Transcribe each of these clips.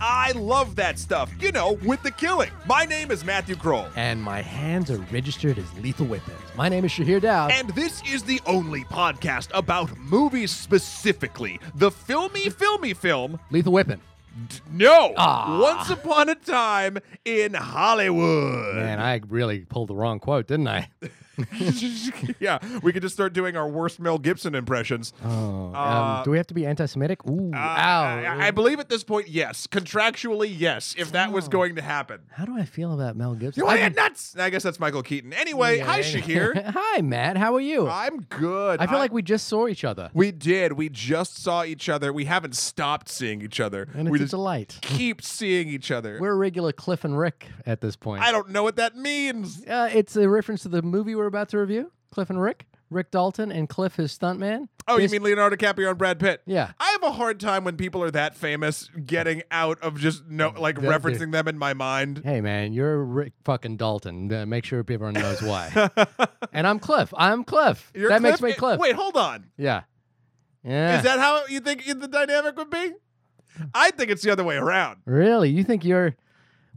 I love that stuff. You know, with the killing. My name is Matthew Kroll. And my hands are registered as lethal weapons. My name is Shahir Dowd. And this is the only podcast about movies specifically. The filmy, filmy film. lethal weapon. No! Ah. Once upon a time in Hollywood. Man, I really pulled the wrong quote, didn't I? yeah, we could just start doing our worst Mel Gibson impressions. Oh, Uh, um, do we have to be anti-Semitic? Ooh, Uh, ow! I, I believe at this point, yes. Contractually, yes, if that was Oh. going to happen. How do I feel about Mel Gibson? You I- get nuts? I guess that's Michael Keaton. Anyway, hi, Shahir. Hi, Matt. How are you? I'm good. I feel like we just saw each other, we did. We just saw each other. We haven't stopped seeing each other. and we it's a just delight. keep seeing each other. We're a regular Cliff and Rick at this point. I don't know what that means. Uh, it's a reference to the movie we're about to review, Cliff and Rick. Rick Dalton and Cliff, his stuntman. Oh, you mean Leonardo DiCaprio and Brad Pitt? Yeah. I have a hard time when people are that famous getting out of just no like referencing them in my mind. Hey, man, you're Rick fucking Dalton. Uh, make sure everyone knows why. and I'm Cliff. I'm Cliff. You're that makes me Cliff. Wait, hold on. Yeah. Yeah. Is that how you think the dynamic would be? I think it's the other way around. really? You think you're?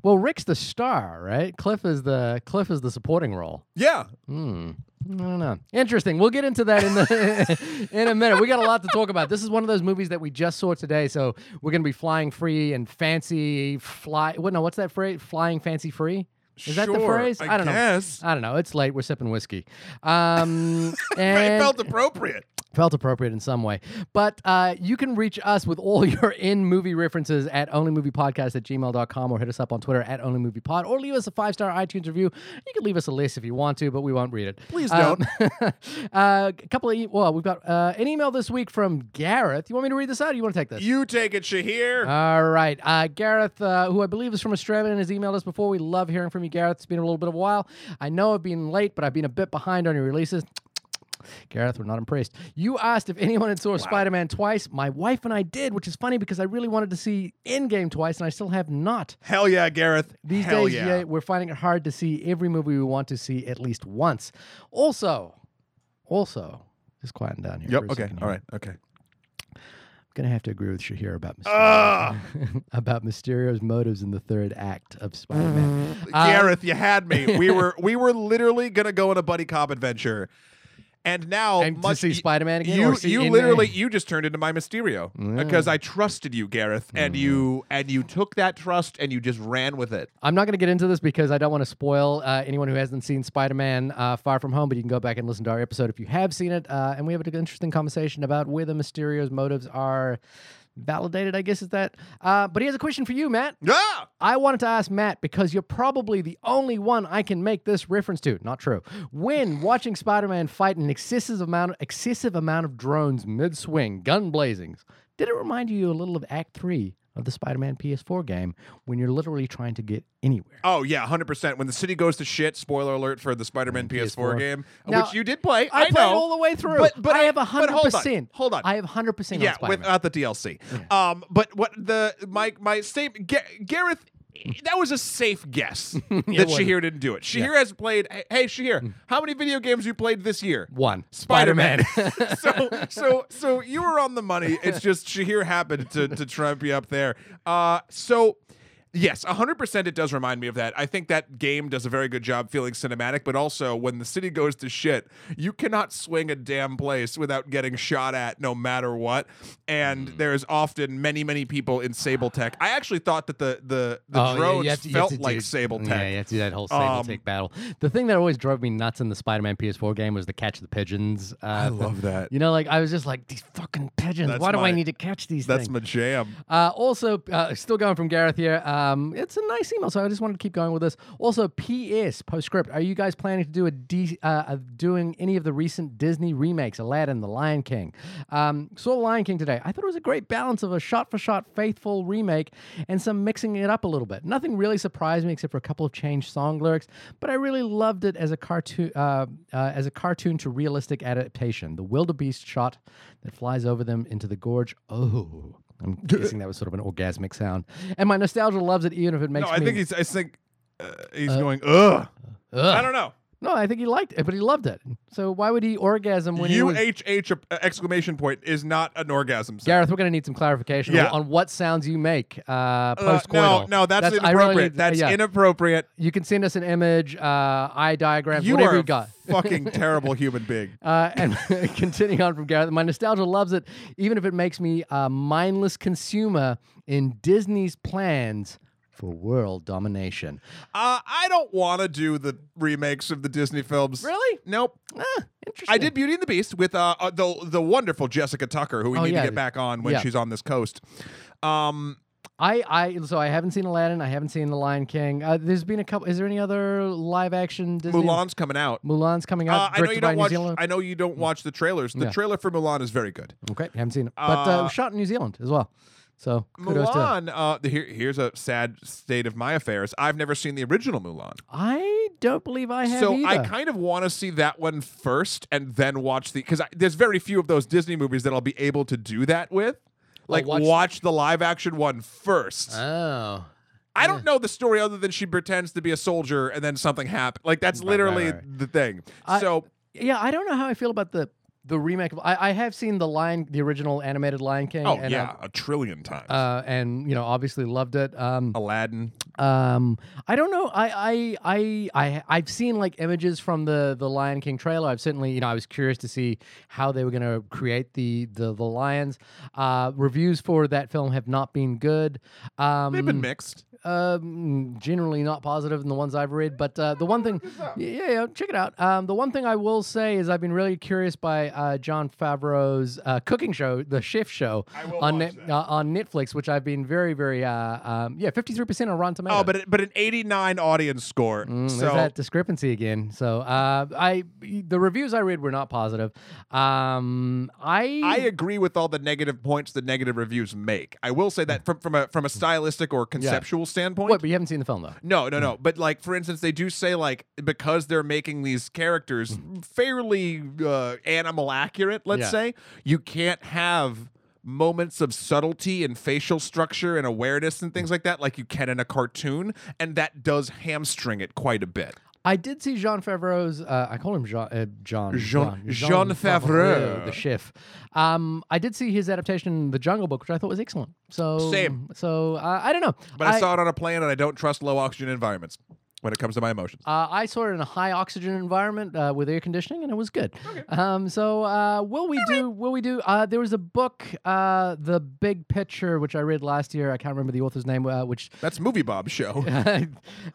Well, Rick's the star, right? Cliff is the Cliff is the supporting role. Yeah. Hmm. I don't know. Interesting. We'll get into that in the in a minute. We got a lot to talk about. This is one of those movies that we just saw today, so we're gonna be flying free and fancy fly. What? No, what's that phrase? Flying fancy free. Is that the Sure, phrase? I don't guess. know. I don't know. It's late. We're sipping whiskey. Um, and it felt appropriate. Felt appropriate in some way. But uh, you can reach us with all your in movie references at onlymoviepodcast at gmail.com or hit us up on Twitter at onlymoviepod or leave us a five star iTunes review. You can leave us a list if you want to, but we won't read it. Please don't. Um, uh, a couple of, e- well, we've got uh, an email this week from Gareth. You want me to read this out or you want to take this? You take it, Shahir. All right. Uh, Gareth, uh, who I believe is from Australia and has emailed us before. We love hearing from you, Gareth. It's been a little bit of a while. I know I've been late, but I've been a bit behind on your releases. Gareth, we're not impressed. You asked if anyone had saw Spider Man twice. My wife and I did, which is funny because I really wanted to see Endgame twice, and I still have not. Hell yeah, Gareth. These Hell days, yeah. we're finding it hard to see every movie we want to see at least once. Also, also, just quieting down here. Yep. Okay. All right. Okay. I'm gonna have to agree with Shahir about Mysterio, Ah. about Mysterio's motives in the third act of Spider-Man. Uh, Gareth, you had me. We were we were literally gonna go on a buddy cop adventure, and now And to see y- Spider-Man again, You or see you literally you just turned into my Mysterio because I trusted you, Gareth, and you and you took that trust and you just ran with it. I'm not going to get into this because I don't want to spoil uh, anyone who hasn't seen Spider-Man uh, Far From Home, but you can go back and listen to our episode if you have seen it. Uh, and we have an interesting conversation about where the Mysterio's motives are validated, I guess is that. Uh, but he has a question for you, Matt. Yeah. I wanted to ask Matt because you're probably the only one I can make this reference to. Not true. When watching Spider-Man fight an excessive amount, excessive amount of drones mid-swing, gun blazings, did it remind you a little of Act Three of the Spider-Man PS4 game when you're literally trying to get anywhere? Oh yeah, hundred percent. When the city goes to shit, spoiler alert for the Spider-Man PS4, PS4. game, Now, which you did play. I, I, played know all the way through. But but I have hundred hold on, percent. Hold on. I have hundred percent. yeah, without the DLC. Um, but what the my my statement, Ga- Gareth. That was a safe guess that. Shahir didn't do it. Shahir has played. Hey, Shahir, how many video games you played this year? One Spider-Man. so so so you were on the money. It's just Shahir happened to to trump you up there. Uh, so. Yes, 100% it does remind me of that. I think that game does a very good job feeling cinematic, but also when the city goes to shit, you cannot swing a damn place without getting shot at no matter what. And Hmm. there's often many, many people in Sable Tech. I actually thought that the the, the Oh, drones have to- felt like do- Sable Tech. Yeah, you have to do that whole Sable Um, Tech battle. The thing that always drove me nuts in the Spider-Man PS4 game was the catch the pigeons. Uh, I love that. You know, like I was just like these fucking pigeons. That's Why do I need to catch these That's things? my jam. Uh, also, uh, still going from Gareth here. Um, it's a nice email, so I just wanted to keep going with this. Also, P.S. Postscript: Are you guys planning to do a D, uh, doing any of the recent Disney remakes, Aladdin, The Lion King? Um, saw Lion King today. I thought it was a great balance of a shot-for-shot faithful remake and some mixing it up a little bit. Nothing really surprised me except for a couple of changed song lyrics, but I really loved it as a cartoon, uh, uh, as a cartoon to realistic adaptation. The wildebeest shot that flies over them into the gorge. Oh. I'm guessing that was sort of an orgasmic sound. And my nostalgia loves it, even if it makes No, I me. think he's. I think uh, he's going. Ugh. I don't know. No, I think he liked it, but he loved it. So why would he orgasm when he was... UHH uh, exclamation point is not an orgasm sound. Gareth, we're going to need some clarification Yeah. on what sounds you make uh, Uh, post no, no, that's, inappropriate. that's inappropriate. You can send us an image, uh, eye diagrams, You whatever are you got. a fucking terrible human being. Uh, and continuing on from Gareth, my nostalgia loves it, even if it makes me a mindless consumer in Disney's plans for world domination. Uh, I don't want to do the remakes of the Disney films. Really? Nope. Ah, interesting. I did Beauty and the Beast with uh, uh, the the wonderful Jessica Tucker, who we Oh, need yeah. to get back on when Yeah. she's on this coast. Um, I, I, so I haven't seen Aladdin. I haven't seen The Lion King. Uh, there's been a couple. Is there any other live action Disney? Mulan's coming out. Mulan's coming Uh, out. I know you don't watch. I know you don't watch the trailers. The Yeah. trailer for Mulan is very good. Okay, haven't seen it, but uh, Uh, shot in New Zealand as well. So. Mulan. Uh, here, here's a sad state of my affairs. I've never seen the original Mulan, I don't believe I have so either. I kind of want to see that one first and then watch the because there's very few of those Disney movies that I'll be able to do that with. Like watch- watch, the live action one first. oh, I don't know the story other than she pretends to be a soldier and then something happened. Like that's Right, literally right, right. the thing. I- so yeah. I don't know how I feel about the the remake. Of, I, I have seen the Lion, the original animated Lion King. oh and, yeah, a trillion times. Uh, uh, and you know, obviously loved it. Um, Aladdin. Um, I don't know. I, I, I, I, I've seen like images from the the Lion King trailer. I've certainly, you know, I was curious to see how they were going to create the the the lions. Uh, reviews for that film have not been good. Um, They've been mixed. Um, generally not positive in the ones I've read, but uh, the one thing, yeah, yeah, check it out. Um, the one thing I will say is I've been really curious by uh, Jon Favreau's uh, cooking show, the Chef Show, on Net, uh, on Netflix, which I've been very, very, uh, um, yeah, fifty three percent on Rotten Tomatoes. Oh, but it, but an 89 audience score. Mm, so there's that discrepancy again. So uh, I, the reviews I read were not positive. Um, I, I agree with all the negative points the negative reviews make. I will say that from from a from a stylistic or conceptual standpoint. what? But you haven't seen the film though. No, no, hmm. no. But like for instance, they do say like because they're making these characters hmm. fairly uh, animal accurate, let's Yeah. say, you can't have moments of subtlety and facial structure and awareness and things hmm. like that like you can in a cartoon and that does hamstring it quite a bit. I did see Jean Favreau's. Uh, I call him Jean. Uh, Jon. Jean- Jean Favreau. the chef. Um, I did see his adaptation, The Jungle Book, which I thought was excellent. So Same. So uh, I don't know, But I, saw it on a plane and I don't trust low oxygen environments when it comes to my emotions. Uh, I saw it in a high oxygen environment uh, with air conditioning, and it was good. Um, so uh, will we do? Will we do? Uh, there was a book, uh, The Big Picture, which I read last year. I can't remember the author's name, uh, which That's Movie Bob's show.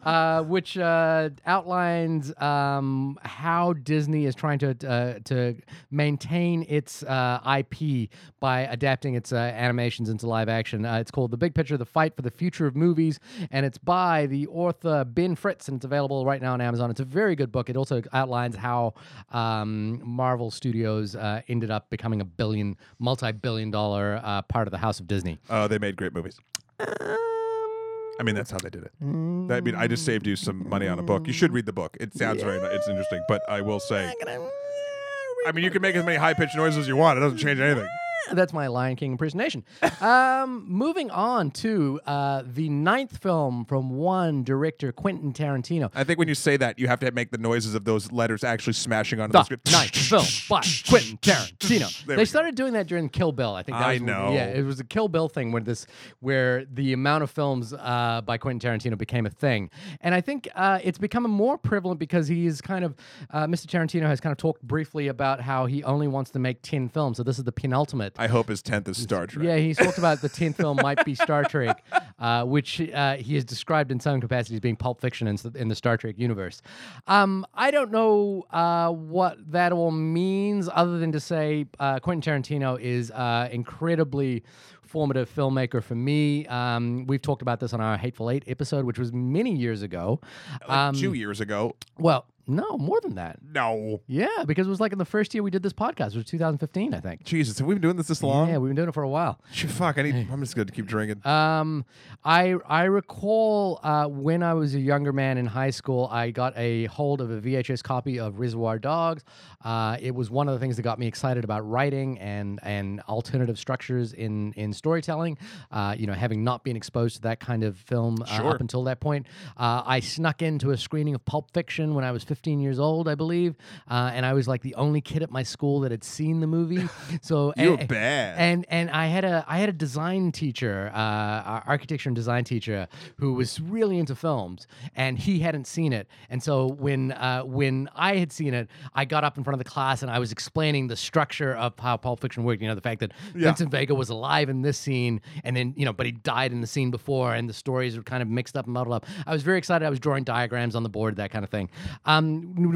uh, which uh, outlines um, how Disney is trying to uh, to maintain its uh, IP by adapting its uh, animations into live action. Uh, it's called The Big Picture: The Fight for the Future of Movies, and it's by the author Ben Fritz, and it's available right now on Amazon. It's a very good book. It also outlines how um, Marvel Studios uh, ended up becoming a billion, multi-billion-dollar uh, part of the House of Disney. Oh, they made great movies. I mean, that's how they did it. I mean, I just saved you some money on a book. You should read the book. It sounds very, it's interesting. But I will say, I mean, you can make as many high pitched noises as you want. It doesn't change anything. That's my Lion King impersonation. um, moving on to uh, the ninth film from one director, Quentin Tarantino. I think when you say that, you have to make the noises of those letters actually smashing onto the, The script. ninth film by Quentin Tarantino. There they started doing that during Kill Bill. I think. That I was, know. Yeah, it was a Kill Bill thing where this, where the amount of films uh, by Quentin Tarantino became a thing, and I think uh, it's becoming more prevalent because he is kind of, uh, Mr. Tarantino has kind of talked briefly about how he only wants to make ten films. So this is the penultimate. I hope his 10th is Star Trek. Yeah, he's talked about the 10th film might be Star Trek, uh, which uh, he has described in some capacity as being Pulp Fiction in, in the Star Trek universe. Um, I don't know uh, what that all means, other than to say uh, Quentin Tarantino is uh, incredibly formative filmmaker for me. Um, we've talked about this on our Hateful Eight episode, which was many years ago. Like Um, two years ago. well, no, more than that. No. Yeah, because it was like in the first year we did this podcast, which was 2015, I think. Jesus, have we been doing this this long? Yeah, we've been doing it for a while. Shit, Fuck, I need, I'm just going to keep drinking. Um, I I recall uh, when I was a younger man in high school, I got a hold of a VHS copy of Reservoir Dogs. Uh, it was one of the things that got me excited about writing and and alternative structures in in storytelling. Uh, you know, having not been exposed to that kind of film uh, Sure. up until that point, uh, I snuck into a screening of Pulp Fiction when I was 15 years old, I believe, uh, and I was like the only kid at my school that had seen the movie. So You're and, bad. and and I had a I had a design teacher, uh, architecture and design teacher, who was really into films, and he hadn't seen it. And so when uh, when I had seen it, I got up in front of the class and I was explaining the structure of how Pulp Fiction worked. You know, the fact that Yeah. Vincent Vega was alive in this scene, and then you know, but he died in the scene before, and the stories were kind of mixed up and muddled up. I was very excited. I was drawing diagrams on the board, that kind of thing. Um,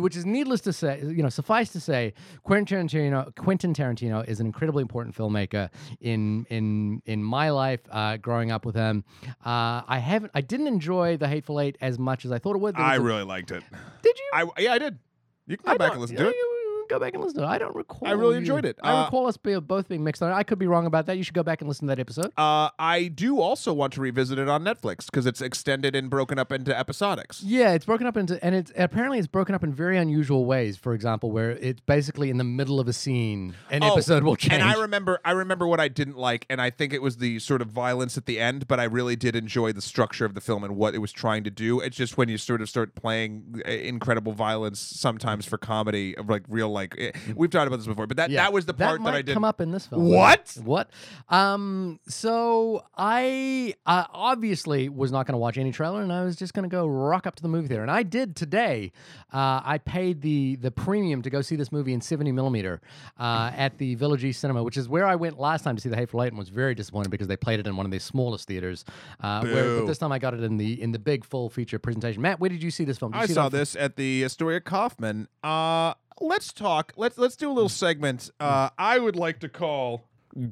which is needless to say, you know, suffice to say, Quentin Tarantino, Quentin Tarantino is an incredibly important filmmaker in in in my life. Uh, growing up with him, uh, I haven't, I didn't enjoy The Hateful Eight as much as I thought it would. I really liked it. did you? I yeah, I did. You can go I back and listen to it. you- Go back and listen to it. I don't recall. I really you- enjoyed it. I Uh, recall us be, both being mixed on it. I could be wrong about that. You should go back and listen to that episode. Uh, I do also want to revisit it on Netflix because it's extended and broken up into episodics. Yeah, it's broken up into, and it's apparently it's broken up in very unusual ways. For example, where it's basically in the middle of a scene, an Oh, episode will change. And I remember, I remember what I didn't like, and I think it was the sort of violence at the end. But I really did enjoy the structure of the film and what it was trying to do. It's just when you sort of start playing uh, incredible violence sometimes for comedy, of like real like eh, we've talked about this before. But that Yeah, that was the part that, might I did. come up in this film. What? What? Um. So I uh, obviously was not going to watch any trailer, and I was just going to go rock up to the movie theater, and I did today. Uh, I paid the the premium to go see this movie in 70 millimeter uh, at the Village East Cinema, which is where I went last time to see The Hateful Eight, and was very disappointed because they played it in one of the smallest theaters. Uh, where, but this time I got it in the in the big full feature presentation. Matt, where did you see this film? I saw this at the Astoria Kaufman. Uh, let's talk. Let's let's do a little segment. Uh, I would like to call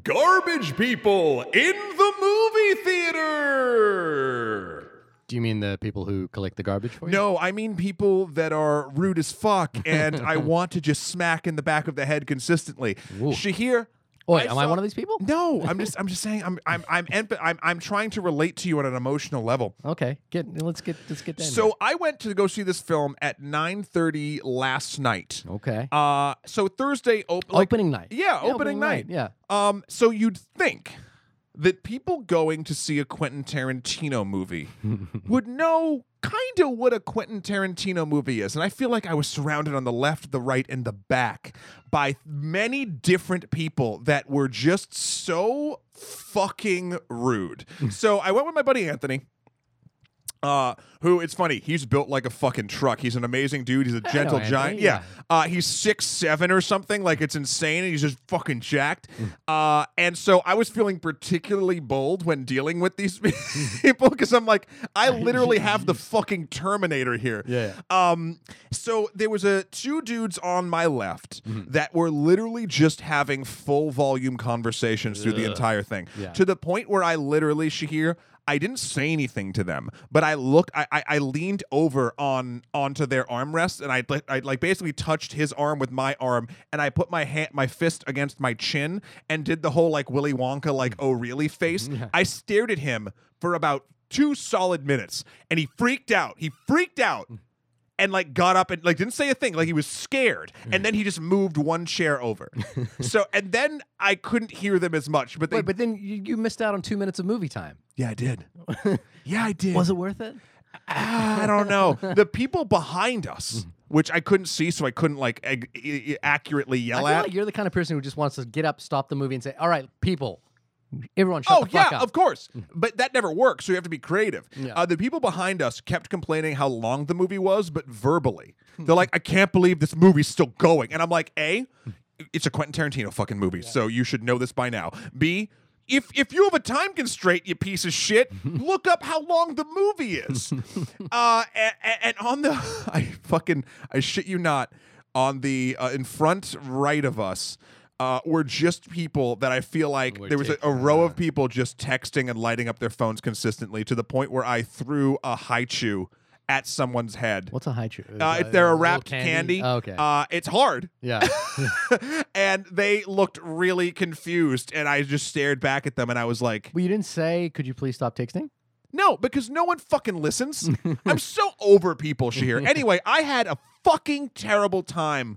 garbage people in the movie theater. Do you mean the people who collect the garbage for you? No, I mean people that are rude as fuck, and I want to just smack in the back of the head consistently. Ooh. Shahir. Wait, am I one of these people? No, I'm just I'm just saying I'm I'm I'm emp- I'm, I'm trying to relate to you on an emotional level. Okay, get let's get let's get down. So I went to go see this film at 9:30 last night. okay, Uh, so Thursday op- like, opening night. Yeah, opening night. Yeah. Um, so you'd think that people going to see a Quentin Tarantino movie would know kind of what a Quentin Tarantino movie is. And I feel like I was surrounded on the left, the right, and the back by many different people that were just so fucking rude. Hmm. so I went with my buddy Anthony. Uh, who it's funny, he's built like a fucking truck. He's an amazing dude. He's a gentle giant. yeah. Yeah. Uh, he's six seven or something. Like it's insane, and he's just fucking jacked. Mm. Uh, and so I was feeling particularly bold when dealing with these people because I'm like, I literally have the fucking Terminator here. Yeah. Um. So there was a two dudes on my left Mm-hmm. that were literally just having full volume conversations through the entire thing Yeah. to the point where I literally Shahir. I didn't say anything to them, but I looked. I, I, I leaned over on onto their armrest, and I like I like basically touched his arm with my arm, and I put my hand, my fist against my chin, and did the whole like Willy Wonka, like mm. oh really face. I stared at him for about two solid minutes, and he freaked out. He freaked out mm. and like got up and like didn't say a thing like he was scared mm. and then he just moved one chair over so and then i couldn't hear them as much but they Wait, but then you, you missed out on two minutes of movie time. Yeah i did yeah i did Was it worth it? Ah, i don't know the people behind us Mm-hmm. which i couldn't see so i couldn't like ag- i- i- accurately I yell feel at like you're the kind of person who just wants to get up, stop the movie, and say, "All right, people, everyone, shut Oh the fuck yeah, up." of course. But that never works, so you have to be creative. Yeah. Uh, the people behind us kept complaining how long the movie was, but verbally. They're like, "I can't believe this movie's still going," and I'm like, "A, it's a Quentin Tarantino fucking movie, so you should know this by now. B." If, if you have a time constraint, you piece of shit, look up how long the movie is. uh, and, and on the, I fucking, I shit you not, on the uh, in front right of us, uh, were just people that I feel like We're there was a, a row of people just texting and lighting up their phones consistently to the point where I threw a Hi-Chew at someone's head. What's a Hi-Chew? Uh, if they're a wrapped candy, Oh, okay. uh, it's hard. yeah. and they looked really confused, and I just stared back at them, and I was like, well, you didn't say, "Could you please stop texting"? No, because no one fucking listens. I'm so over people, Shahir. Anyway, I had a fucking terrible time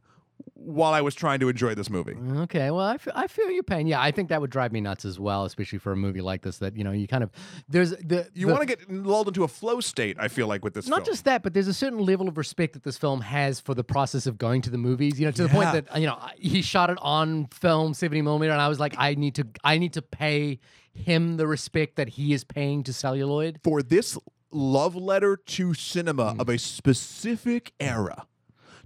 while I was trying to enjoy this movie. Okay, well, I feel, I feel your pain. Yeah, I think that would drive me nuts as well, especially for a movie like this. That you know, you kind of there's the You the- want to get lulled into a flow state, I feel like, with this not film. just that, but there's a certain level of respect that this film has for the process of going to the movies. You know, to the point that you know he shot it on film, 70 millimeter, and I was like, I need to, I need to pay him the respect that he is paying to celluloid. for this love letter to cinema hmm. of a specific era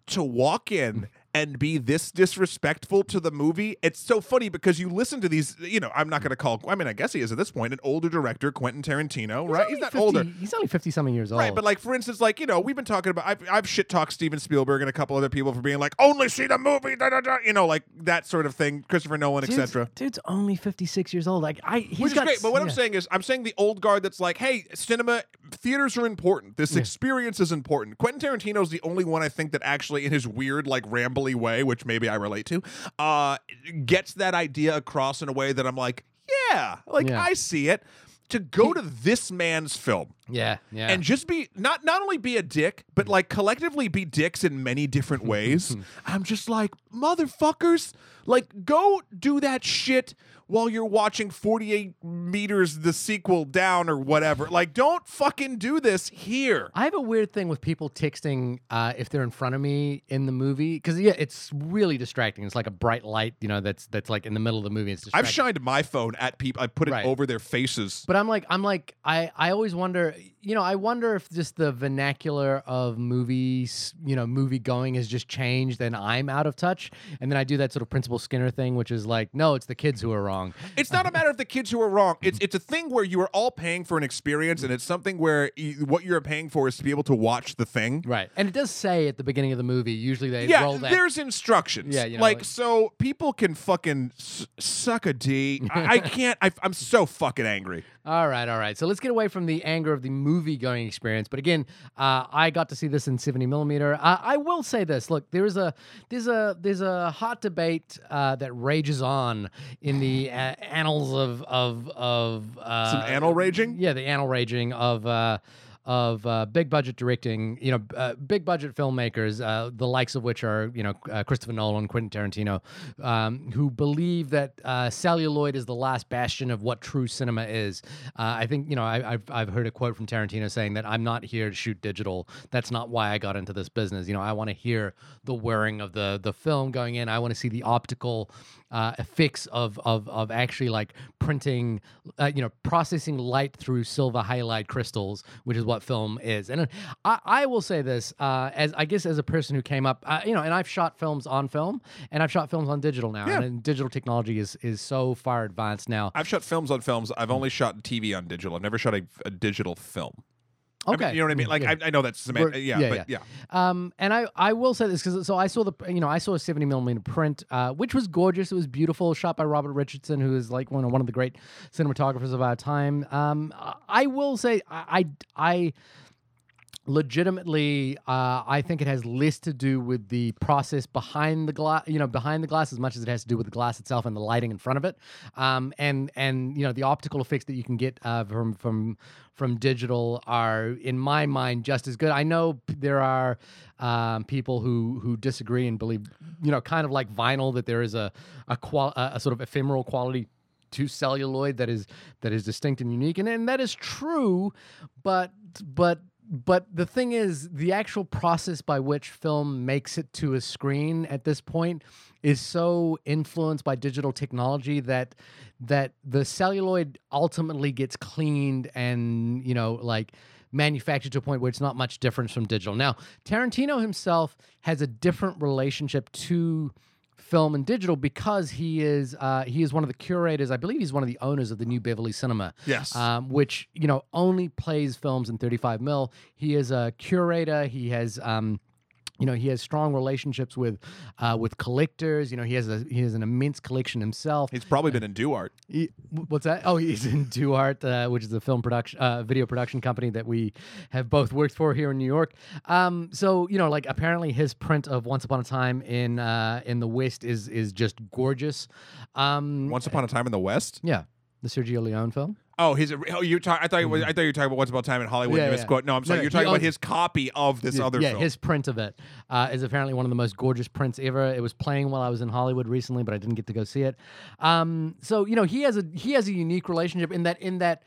to walk in and be this disrespectful to the movie. It's so funny because you listen to these, you know, I'm not going to call, I mean, I guess he is at this point, an older director, Quentin Tarantino, right? He's not 50 older. He's only 50 something years old. Right, but like for instance, like you know, we've been talking about. I've, I've shit talked Steven Spielberg and a couple other people for being like, only see the movie, da, da, da, you know, like that sort of thing. Christopher Nolan, etc. dude's only 56 years old. Like I, he's Which got great, but what I'm saying is, I'm saying the old guard that's like, hey, cinema theaters are important. This experience is important. Quentin Tarantino's the only one I think that actually, in his weird, like rambly way, which maybe I relate to, uh, gets that idea across in a way that I'm like, yeah, like Yeah. I see it. To go to this man's film Yeah, yeah. and just be not not only be a dick, but like collectively be dicks in many different ways. I'm just like motherfuckers, like go do that shit while you're watching 48 meters the sequel down or whatever. Like don't fucking do this here. I have a weird thing with people texting uh, if they're in front of me in the movie because yeah, it's really distracting. It's like a bright light, you know, that's that's like in the middle of the movie. It's I've shined my phone at people. I put it Right. over their faces. But I'm like, I'm like, I, I always wonder, you know, I wonder if just the vernacular of movies, you know, movie going has just changed and I'm out of touch. And then I do that sort of Principal Skinner thing, which is like, no, it's the kids who are wrong. It's not a matter of the kids who are wrong. It's it's a thing where you are all paying for an experience, and it's something where you, what you're paying for is to be able to watch the thing. Right. And it does say at the beginning of the movie, usually they yeah, roll that. there's instructions. Yeah, you know, like, like- so people can fucking s- suck a D. I, I can't. I, I'm so fucking angry. All right, all right. So let's get away from the anger of the movie going experience. But again, uh, I got to see this in 70 millimeter. Uh, I will say this: look, there's a there's a there's a hot debate uh, that rages on in the uh, annals of of of uh, Some annal raging. Yeah, the annal raging of. Of uh, big budget directing, you know, uh, big budget filmmakers, uh, the likes of which are, you know, uh, Christopher Nolan, Quentin Tarantino, um, who believe that uh, celluloid is the last bastion of what true cinema is. Uh, I think, you know, I, I've, I've heard a quote from Tarantino saying that I'm not here to shoot digital. That's not why I got into this business. You know, I want to hear the whirring of the the film going in. I want to see the optical uh, effects of of of actually like printing, uh, you know, processing light through silver halide crystals, which is what film is. And uh, I, I will say this, uh, as I guess as a person who came up, uh, you know, and I've shot films on film, and I've shot films on digital now, Yeah. and digital technology is is so far advanced now. I've shot films on films. I've only shot TV on digital. I've never shot a, a digital film. I mean, Okay, you know what I mean? Like yeah. I, I know that's semant- We're- yeah, yeah, but yeah. Um, and I, I will say this because so I saw the you know I saw a 70 millimeter print, uh, which was gorgeous. It was beautiful, shot by Robert Richardson, who is like one of one of the great cinematographers of our time. Um, I will say I I. I legitimately uh, i think it has less to do with the process behind the glass you know behind the glass as much as it has to do with the glass itself and the lighting in front of it. Um, and and you know the optical effects that you can get uh, from from from digital are in my mind just as good. I know there are um, people who who disagree and believe you know kind of like vinyl that there is a a, qual- a, a sort of ephemeral quality to celluloid that is that is distinct and unique. And, and that is true but but but the thing is the actual process by which film makes it to a screen at this point is so influenced by digital technology that that the celluloid ultimately gets cleaned and you know like manufactured to a point where it's not much different from digital. Now tarantino himself has a different relationship to film and digital because he is uh, he is one of the curators. I believe he's one of the owners of the New Beverly Cinema. Yes. um, which you know only plays films in 35 mil. He is a curator. He has. Um, you know he has strong relationships with uh, with collectors. You know he has a he has an immense collection himself. He's probably been in Duart. He, what's that? Oh, he's in Duart, uh, which is a film production, uh, video production company that we have both worked for here in New York. Um, so you know, like apparently his print of Once Upon a Time in uh, in the West is is just gorgeous. Um, Once Upon a Time in the West. yeah, The Sergio Leone film. Oh, his. Oh, you talk. I thought you. was- I thought you were talking about Once Upon a Time in Hollywood. Mm-hmm. Yeah, and you yeah. misquote. No, I'm sorry. no, you're talking about his copy of this other yeah, film. his print of it uh, is apparently one of the most gorgeous prints ever. It was playing while I was in Hollywood recently, but I didn't get to go see it. Um, so you know, he has a he has a unique relationship in that in that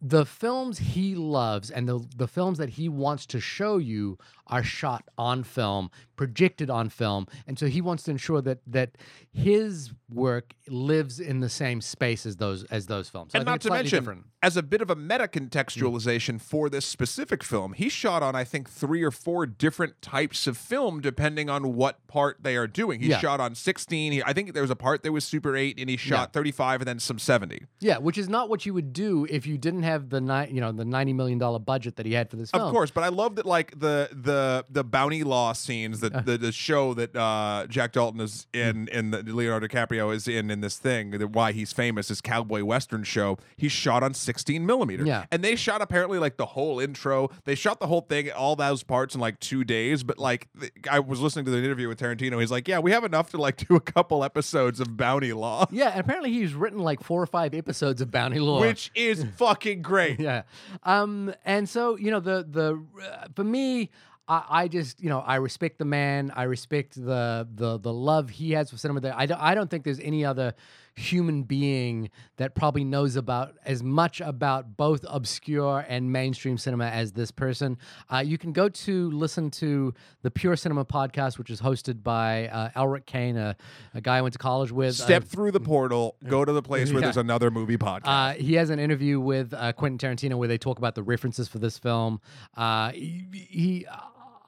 the films he loves and the the films that he wants to show you are shot on film, projected on film, and so he wants to ensure that that his work lives in the same space as those as those films. So and not to mention, different. as a bit of a meta contextualization mm. for this specific film, he shot on I think three or four different types of film depending on what part they are doing. He Yeah. shot on 16. He, I think there was a part that was Super 8, and he shot 35 and then some 70. Yeah, which is not what you would do if you didn't have the ni- you know the ninety million dollar budget that he had for this film. Of course, but I love that like the the the bounty law scenes that the, the show that uh, Jack Dalton is in Mm. in the Leonardo DiCaprio is in in this thing that why he's famous this cowboy western show. He shot on 16 millimeter. Yeah. and they shot apparently like the whole intro. They shot the whole thing, all those parts in like two days. But like I was listening to the interview with Tarantino. He's like, yeah, we have enough to like do a couple episodes of bounty law, Yeah, and apparently he's written like four or five episodes of Bounty Law. which is fucking great. yeah, um, and so you know the the uh, for me. I, I just, you know, I respect the man. I respect the the the love he has for cinema. There, I don't, I don't think there's any other human being that probably knows about as much about both obscure and mainstream cinema as this person. Uh, you can go to listen to the Pure Cinema podcast, which is hosted by uh, Elric Kane, a, a guy I went to college with. Step Uh, through the portal, go to the place where Yeah. there's another movie podcast. uh, he has an interview with uh, Quentin Tarantino where they talk about the references for this film. Uh, he, he,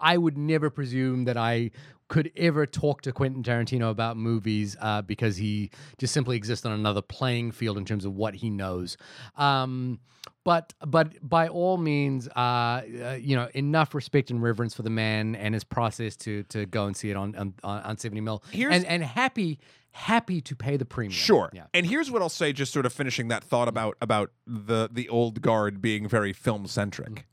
I would never presume that I could ever talk to Quentin Tarantino about movies uh, because he just simply exists on another playing field in terms of what he knows. Um, but but by all means, uh, uh, you know, enough respect and reverence for the man and his process to to go and see it on on, on 70 mil. Here's- and and happy happy to pay the premium. Sure. Yeah. And here's what I'll say, just sort of finishing that thought about about the the old guard being very film centric.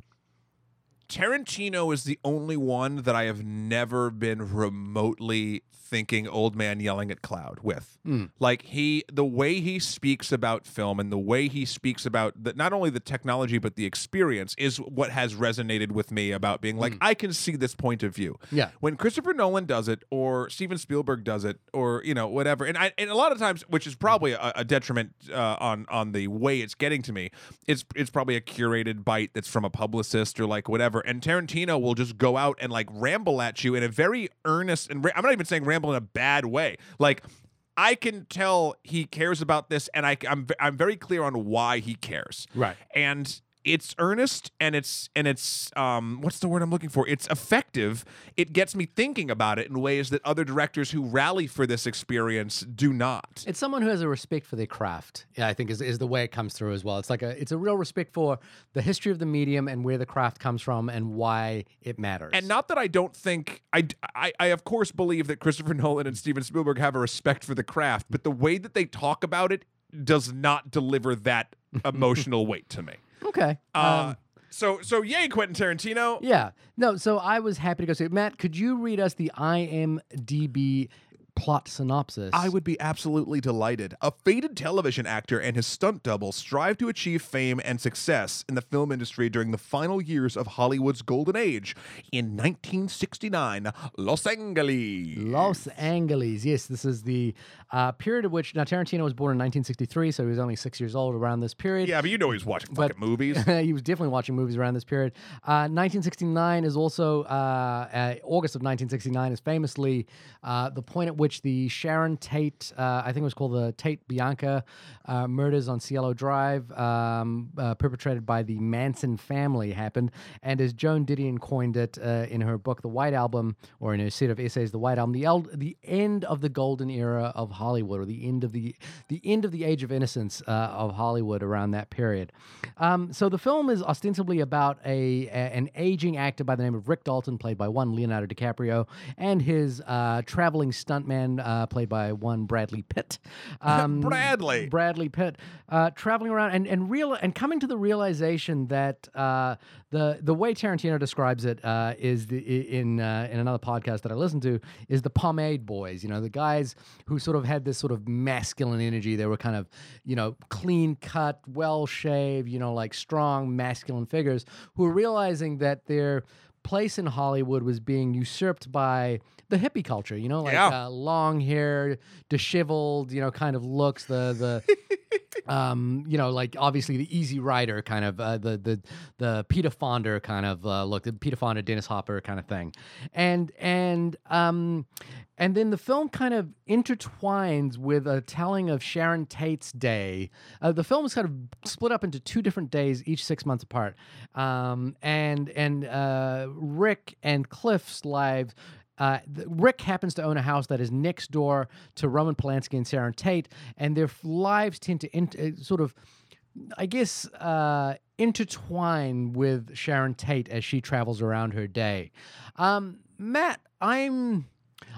Tarantino is the only one that I have never been remotely thinking old man yelling at cloud with. Mm. Like he the way he speaks about film and the way he speaks about the, not only the technology but the experience is what has resonated with me about being like I can see this point of view. Yeah. When Christopher Nolan does it or Steven Spielberg does it or you know whatever and I and a lot of times which is probably a, a detriment uh, on on the way it's getting to me. It's it's probably a curated bite that's from a publicist or like whatever and Tarantino will just go out and like ramble at you in a very earnest and I'm not even saying ramble in a bad way. Like I can tell he cares about this, and I, I'm I'm very clear on why he cares. Right. And it's earnest, and it's and it's um what's the word I'm looking for? It's effective. It gets me thinking about it in ways that other directors who rally for this experience do not. It's someone who has a respect for their craft. Yeah, I think is, is the way it comes through as well. It's like a it's a real respect for the history of the medium and where the craft comes from and why it matters. And not that I don't think I, I I of course believe that Christopher Nolan and Steven Spielberg have a respect for the craft, but the way that they talk about it does not deliver that emotional weight to me. Okay. Uh, um, so so yay, Quentin Tarantino. yeah. No. So I was happy to go see it. Matt, could you read us the IMDb plot synopsis? I would be absolutely delighted. A faded television actor and his stunt double strive to achieve fame and success in the film industry during the final years of Hollywood's golden age in 1969, Los Angeles. Los Angeles. Yes, this is the uh, period of which now Tarantino was born in 1963, so he was only six years old around this period. Yeah, but you know he's watching But- fucking movies. he was definitely watching movies around this period. Uh, 1969 is also uh, uh, August of 1969 is famously uh, the point at which the Sharon Tate, uh, I think it was called the Tate Bianca uh, murders on Cielo Drive, um, uh, perpetrated by the Manson family, happened. And as Joan Didion coined it uh, in her book, The White Album, or in her set of essays, The White Album, the, el- the end of the golden era of Hollywood, or the end of the the end of the age of innocence uh, of Hollywood around that period. Um, so the film is ostensibly about a, a- an aging actor by the name of Rick Dalton, played by one Leonardo DiCaprio, and his traveling stuntman man uh, played by one Bradley Pitt. Um, Bradley. Bradley Pitt, uh, traveling around and and real and coming to the realization that uh, the the way Tarantino describes it uh, is the in uh, in another podcast that I listen to is the pomade boys. You know, the guys who sort of had this sort of masculine energy. They were kind of you know clean cut, well shaved. You know, like strong masculine figures who were realizing that their place in Hollywood was being usurped by the hippie culture, you know, like Yeah. uh, long hair, disheveled, you know, kind of looks. The the um, you know, like obviously the Easy Rider kind of uh, the the the Peter Fonda kind of uh, look, the Peter Fonda, Dennis Hopper kind of thing, and and um, and then the film kind of intertwines with a telling of Sharon Tate's day. Uh, the film is kind of split up into two different days, each six months apart, um, and and uh, Rick and Cliff's lives. Uh, Rick happens to own a house that is next door to Roman Polanski and Sharon Tate, and their lives tend to int- uh, sort of, I guess, uh, intertwine with Sharon Tate as she travels around her day. Um, Matt, I'm,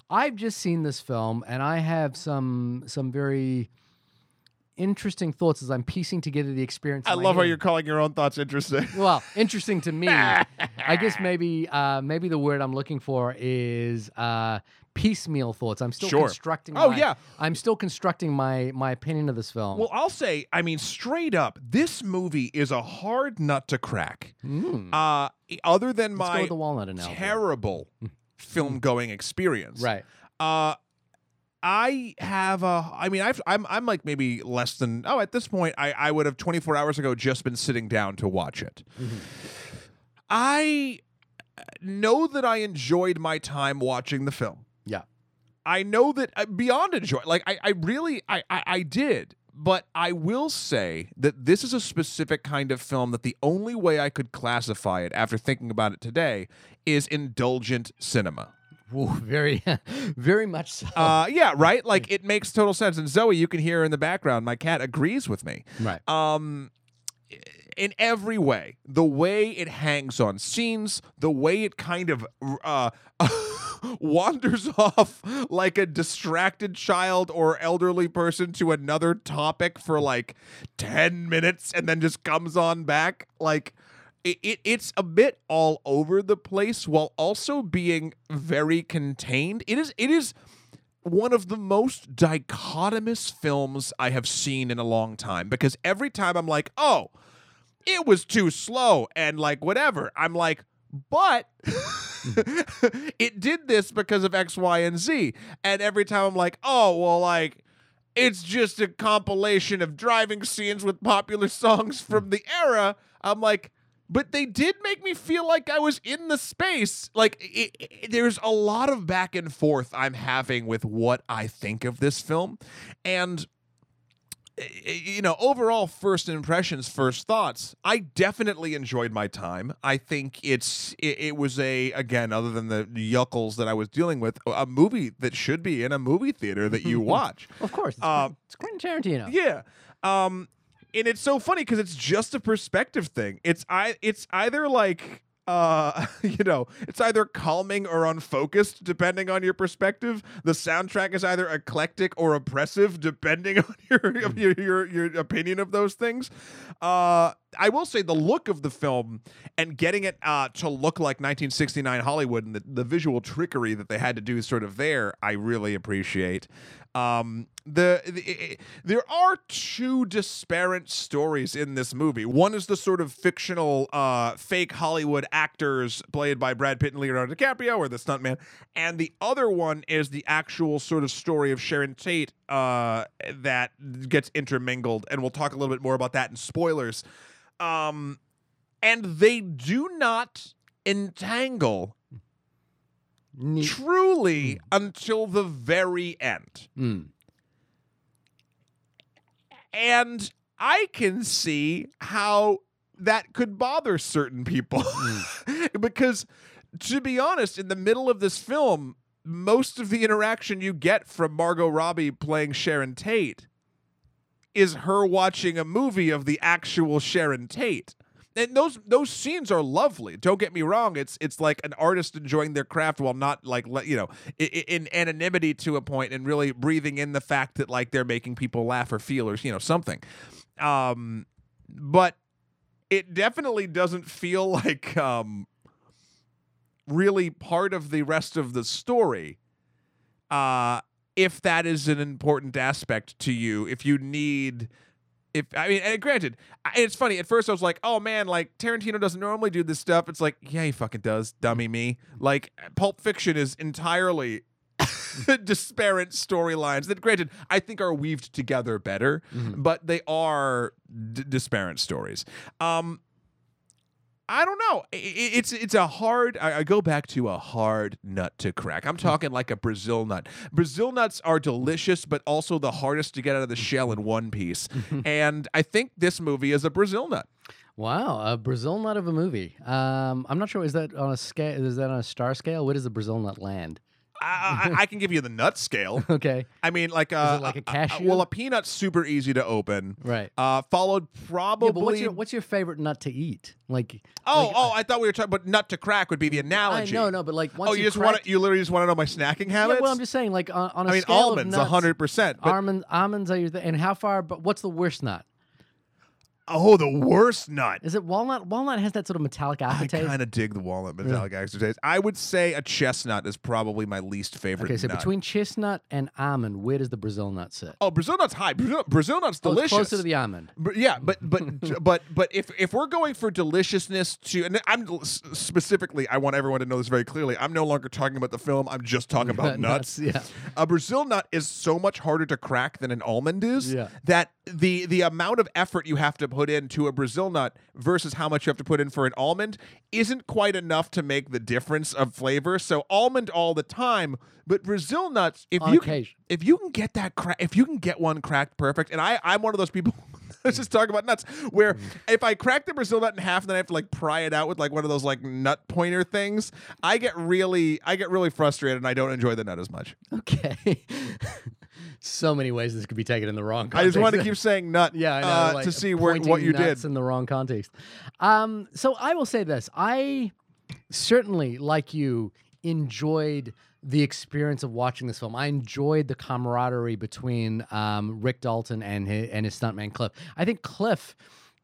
I've just seen this film, and I have some some very interesting thoughts as I'm piecing together the experience. I love how you're calling your own thoughts interesting. Well, interesting to me. I guess maybe uh, maybe the word I'm looking for is uh, piecemeal thoughts. I'm still Sure. constructing. Oh, my- yeah. I'm still constructing my my opinion of this film. Well, I'll say, I mean, straight up, this movie is a hard nut to crack. Mm. Uh, other than Let's my the walnut analogy. terrible film going experience. Right. Uh, I have a. I mean, I've, I'm I'm like maybe less than. Oh, at this point, I I would have 24 hours ago just been sitting down to watch it. Mm-hmm. I know that I enjoyed my time watching the film. Yeah. I know that uh, beyond enjoy, like I, I really, I, I, I did. But I will say that this is a specific kind of film that the only way I could classify it after thinking about it today is indulgent cinema. Ooh, very, very much so. Uh, yeah, right. Like it makes total sense. And Zoe, you can hear in the background, my cat agrees with me. right. Um, in every way, the way it hangs on scenes, the way it kind of uh, wanders off like a distracted child or elderly person to another topic for like 10 minutes and then just comes on back. Like, it, it, it's a bit all over the place while also being very contained. It is it is one of the most dichotomous films I have seen in a long time because every time I'm like, oh, it was too slow and like whatever. I'm like, but it did this because of X, Y, and Z. And every time I'm like, oh, well, like, it's just a compilation of driving scenes with popular songs from the era. I'm like, but they did make me feel like I was in the space. Like, it, it- there's a lot of back and forth I'm having with what I think of this film. And you know, overall first impressions, first thoughts. I definitely enjoyed my time. I think it's it, it was a again, other than the yuckles that I was dealing with, a movie that should be in a movie theater that you watch. of course. It's, uh, Quentin- it's Quentin Tarantino. Yeah. Um and it's so funny because it's just a perspective thing. It's I it's either like uh you know, it's either calming or unfocused depending on your perspective. The soundtrack is either eclectic or oppressive depending on your your your, your opinion of those things. Uh I will say the look of the film and getting it uh, to look like 1969 Hollywood and the, the visual trickery that they had to do sort of there, I really appreciate. Um, the, the there are two disparate stories in this movie. One is the sort of fictional, uh, fake Hollywood actors played by Brad Pitt and Leonardo DiCaprio, or the stuntman, and the other one is the actual sort of story of Sharon Tate uh, that gets intermingled, and we'll talk a little bit more about that in spoilers. Um, and they do not entangle Truly until the very end. Mm. And I can see how that could bother certain people. because, to be honest, in the middle of this film, most of the interaction you get from Margot Robbie playing Sharon Tate is her watching a movie of the actual Sharon Tate. And those those scenes are lovely. Don't get me wrong. It's it's like an artist enjoying their craft while not like you know in anonymity to a point and really breathing in the fact that like they're making people laugh or feel or you know something. Um, but it definitely doesn't feel like um really part of the rest of the story. Uh, if that is an important aspect to you, if you need if I mean, and granted, I- it's funny. At first, I was like, "Oh man, like Tarantino doesn't normally do this stuff." It's like, yeah, he fucking does, dummy me. Like, Pulp Fiction is entirely disparate storylines that, granted, I think are weaved together better, but they are d- disparate stories. Um, I don't know. It's it's a hard. I, I go back to a hard nut to crack. I'm talking like a Brazil nut. Brazil nuts are delicious, but also the hardest to get out of the shell in one piece. and I think this movie is a Brazil nut. Wow, a Brazil nut of a movie. Um, I'm not sure. Is that on a scale? Is that on a star scale? Where does the Brazil nut land? I, I, I can give you the nut scale. Okay, I mean, like, uh, it like a uh, uh, cashew? well, a peanut's super easy to open. right. Uh, followed probably. Yeah, what's your what's your favorite nut to eat? Like, oh, like, oh, I thought we were talking. But nut to crack would be the I, analogy. no, no, but like once Oh, you just want to? You literally just want to know my snacking Yeah, habits? well, I'm just saying, like on, on a I mean, scale almonds, hundred percent. But Almond, almonds are your th- and how far? But what's the worst nut? Oh, the worst nut. Is it walnut? Walnut has that sort of metallic aftertaste. I kind of dig the walnut metallic aftertaste. I would say a chestnut is probably my least favorite. Okay, so nut. between chestnut and almond, where does the Brazil nut sit? oh, Brazil nut's high. Brazil, Brazil nut's Oh, delicious. closer to the almond. But yeah, but but but but if if we're going for deliciousness to, and I'm specifically, I want everyone to know this very clearly. I'm no longer talking about the film. I'm just talking about nuts. Yeah. A Brazil nut is so much harder to crack than an almond is. Yeah. That the the amount of effort you have to put into a Brazil nut versus how much you have to put in for an almond isn't quite enough to make the difference of flavor. So almond all the time, but Brazil nuts, if On you occasion. if you can get that crack, if you can get one cracked perfect, and I I'm one of those people. Let's just talk about nuts. Where Mm. if I crack the Brazil nut in half, and then I have to like pry it out with like one of those like nut pointer things. I get really, I get really frustrated, and I don't enjoy the nut as much. Okay. so many ways this could be taken in the wrong I just want to keep saying nut, Yeah, I know. uh, like to see where, what you did. in the wrong context. Um, so I will say this: I certainly, like you, enjoyed the experience of watching this film. I enjoyed the camaraderie between um, Rick Dalton and his, and his stuntman Cliff. I think Cliff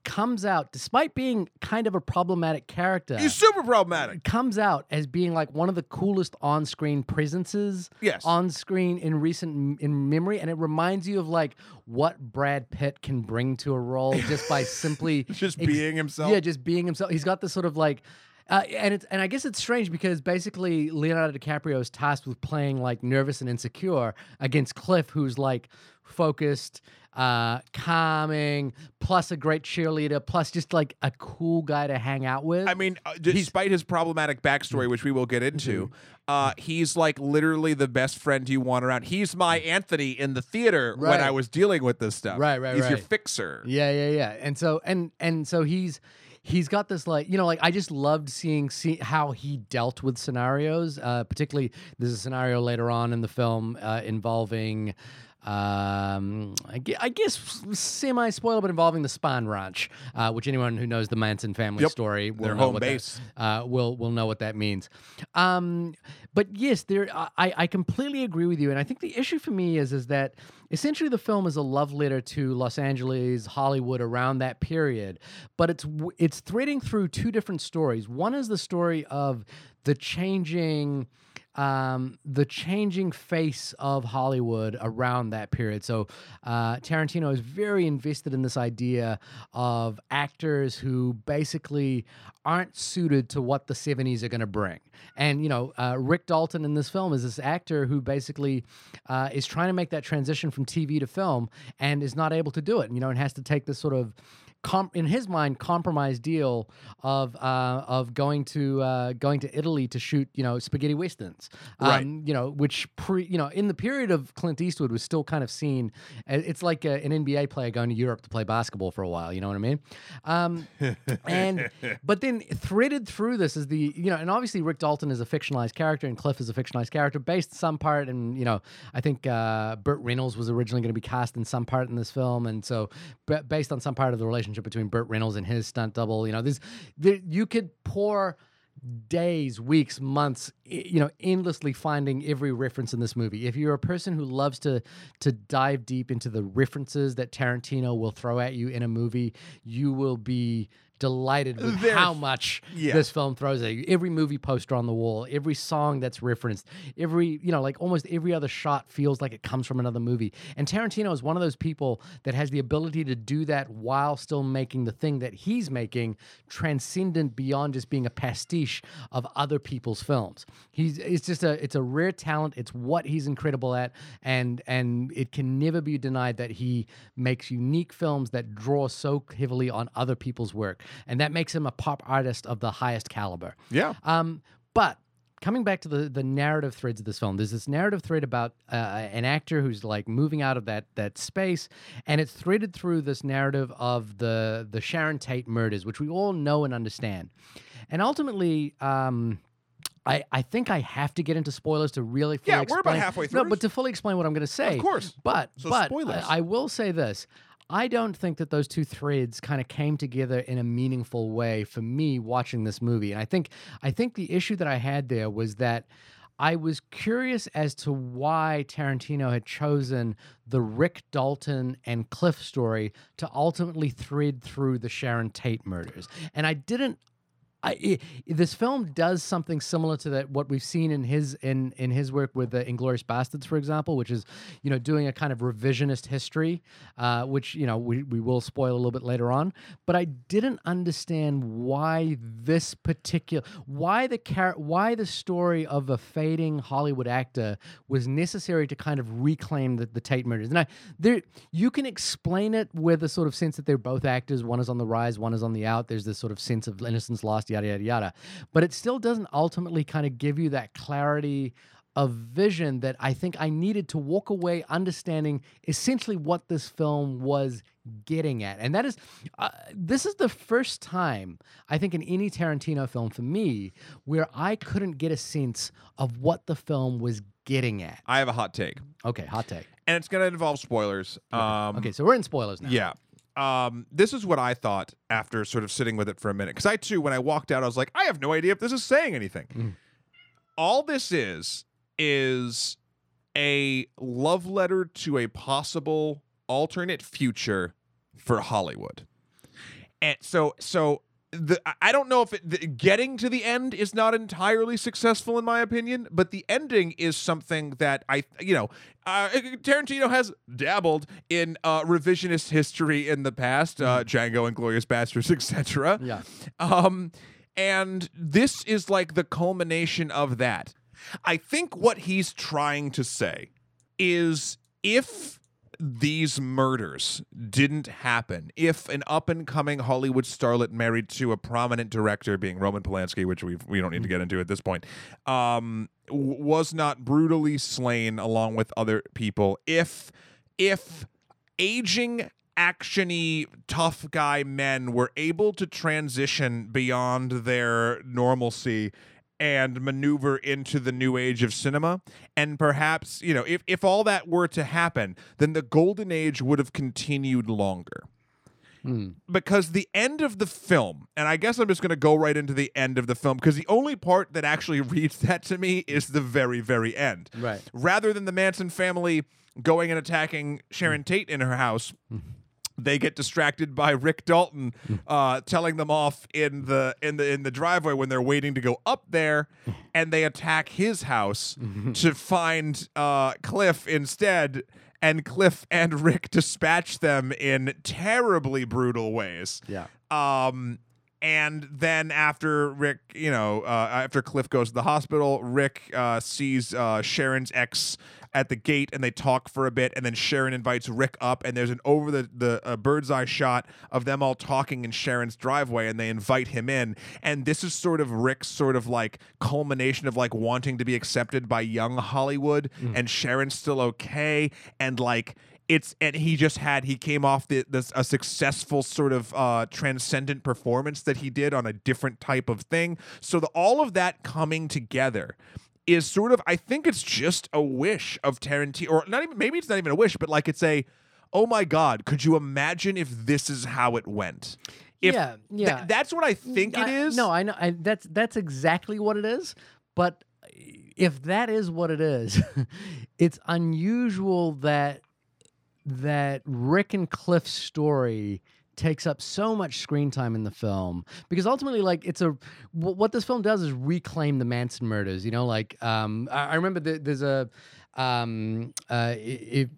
comes out, despite being kind of a problematic character. He's super problematic. comes out as being like one of the coolest on-screen presences Yes. on screen in recent in memory and it reminds you of like what Brad Pitt can bring to a role just by simply Just ex- being himself. yeah just being himself he's got this sort of like uh, and it's and I guess it's strange because basically Leonardo DiCaprio is tasked with playing like nervous and insecure against Cliff, who's like focused, uh, calming, plus a great cheerleader, plus just like a cool guy to hang out with. I mean, uh, despite his problematic backstory, which we will get into, Mm-hmm. uh, he's like literally the best friend you want around. He's my Anthony in the theater when I was dealing with this stuff. Right, right, He's your right. fixer. Yeah, yeah, yeah. And so and and so he's he's got this like you know like I just loved seeing see how he dealt with scenarios. Uh, particularly, there's a scenario later on in the film uh, involving. Um, I gue- I guess semi spoiler, but involving the Spahn Ranch, uh, which anyone who knows the Manson family Yep. story will Their know home what that- base. uh, will will know what that means. Um, but yes, there I, I completely agree with you, and I think the issue for me is is that essentially the film is a love letter to Los Angeles, Hollywood around that period, but it's w- it's threading through two different stories. One is the story of the changing um, the changing face of Hollywood around that period. So uh, Tarantino is very invested in this idea of actors who basically aren't suited to what the 70s are going to bring. And, you know, uh, Rick Dalton in this film is this actor who basically uh, is trying to make that transition from TV to film and is not able to do it, you know, and has to take this sort of com- in his mind compromise deal of uh, of going to uh, going to Italy to shoot you know spaghetti westerns, um, Right. You know, which pre you know in the period of Clint Eastwood was still kind of seen. It's like a, an NBA player going to Europe to play basketball for a while. You know what I mean? Um, and but then threaded through this is the you know, and obviously Rick Dalton is a fictionalized character and Cliff is a fictionalized character based some part, and you know, I think uh, Burt Reynolds was originally going to be cast in some part in this film, and so b- based on some part of the relationship relationship between Burt Reynolds and his stunt double. You know, there's there, you could pour days, weeks, months, you know, endlessly finding every reference in this movie. If you're a person who loves to to dive deep into the references that Tarantino will throw at you in a movie, you will be delighted with how much Yeah. this film throws at you. Every movie poster on the wall, every song that's referenced, every, you know, like almost every other shot feels like it comes from another movie. And Tarantino is one of those people that has the ability to do that while still making the thing that he's making transcendent beyond just being a pastiche of other people's films. He's it's just a it's a rare talent. It's what he's incredible at and and it can never be denied that he makes unique films that draw so heavily on other people's work. And that makes him a pop artist of the highest caliber. Yeah. Um, but coming back to the the narrative threads of this film, there's this narrative thread about uh, an actor who's like moving out of that that space, and it's threaded through this narrative of the the Sharon Tate murders, which we all know and understand, and ultimately. Um, I, I think I have to get into spoilers to really fully Yeah, we're about halfway through No, but to fully explain what I'm going to say. Of course. But So but spoilers. I, I will say this. I don't think that those two threads kind of came together in a meaningful way for me watching this movie. And I think I think the issue that I had there was that I was curious as to why Tarantino had chosen the Rick Dalton and Cliff story to ultimately thread through the Sharon Tate murders. And I didn't I, this film does something similar to that what we've seen in his in in his work with the Inglourious Basterds, for example, which is you know doing a kind of revisionist history, uh, which you know we we will spoil a little bit later on. But I didn't understand why this particular why the char- why the story of a fading Hollywood actor was necessary to kind of reclaim the, the Tate murders. And I there you can explain it with a sort of sense that they're both actors. One is on the rise, one is on the out. There's this sort of sense of innocence lost, yada yada yada. But it still doesn't ultimately kind of give you that clarity of vision that I think I needed to walk away understanding essentially what this film was getting at. And that is, uh, this is the first time I think in any Tarantino film for me where I couldn't get a sense of what the film was getting at. I have a hot take, Okay, hot take. and it's going to involve spoilers. Um, Okay, so we're in spoilers now. Yeah. Um, this is what I thought after sort of sitting with it for a minute. Because I too, when I walked out, I was like, I have no idea if this is saying anything. Mm. All this is is a love letter to a possible alternate future for Hollywood. And so so the I- I don't know if it, the, getting to the end is not entirely successful in my opinion, but the ending is something that I you know uh, Tarantino has dabbled in uh, revisionist history in the past, uh, Django and Glorious Bastards, etc. Yeah. Um, and this is like the culmination of that. I think what he's trying to say is if these murders didn't happen, if an up and coming Hollywood starlet married to a prominent director, being Roman Polanski, which we we don't need to get into at this point, um, w- was not brutally slain along with other people, if if aging actiony tough guy men were able to transition beyond their normalcy and maneuver into the new age of cinema and perhaps you know if, if all that were to happen then the golden age would have continued longer Hmm. because the end of the film, and I guess I'm just going to go right into the end of the film because the only part that actually reads that to me is the very, very end. Right. Rather than the Manson family going and attacking Sharon Tate in her house. They get distracted by Rick Dalton uh, telling them off in the in the in the driveway when they're waiting to go up there, and they attack his house to find uh, Cliff instead and Cliff and Rick dispatch them in terribly brutal ways. Yeah. Um, and then after Rick, you know, uh, after Cliff goes to the hospital, Rick uh, sees uh, Sharon's ex at the gate, and they talk for a bit, and then Sharon invites Rick up, and there's an over the the uh, bird's eye shot of them all talking in Sharon's driveway, and they invite him in, and this is sort of Rick's sort of like culmination of like wanting to be accepted by young Hollywood, and Sharon's still okay, and like it's and he just had he came off the this a successful sort of uh transcendent performance that he did on a different type of thing. So the all of that coming together is sort of i think it's just a wish of tarantino or not even maybe it's not even a wish but like it's a oh my god, could you imagine if this is how it went? If yeah, th- yeah. that's what I think it I- is. No, I know I, that's that's exactly what it is. But if that is what it is, it's unusual that that Rick and Cliff's story takes up so much screen time in the film because ultimately like it's a what this film does is reclaim the Manson murders you know like um I, I remember there's a um uh if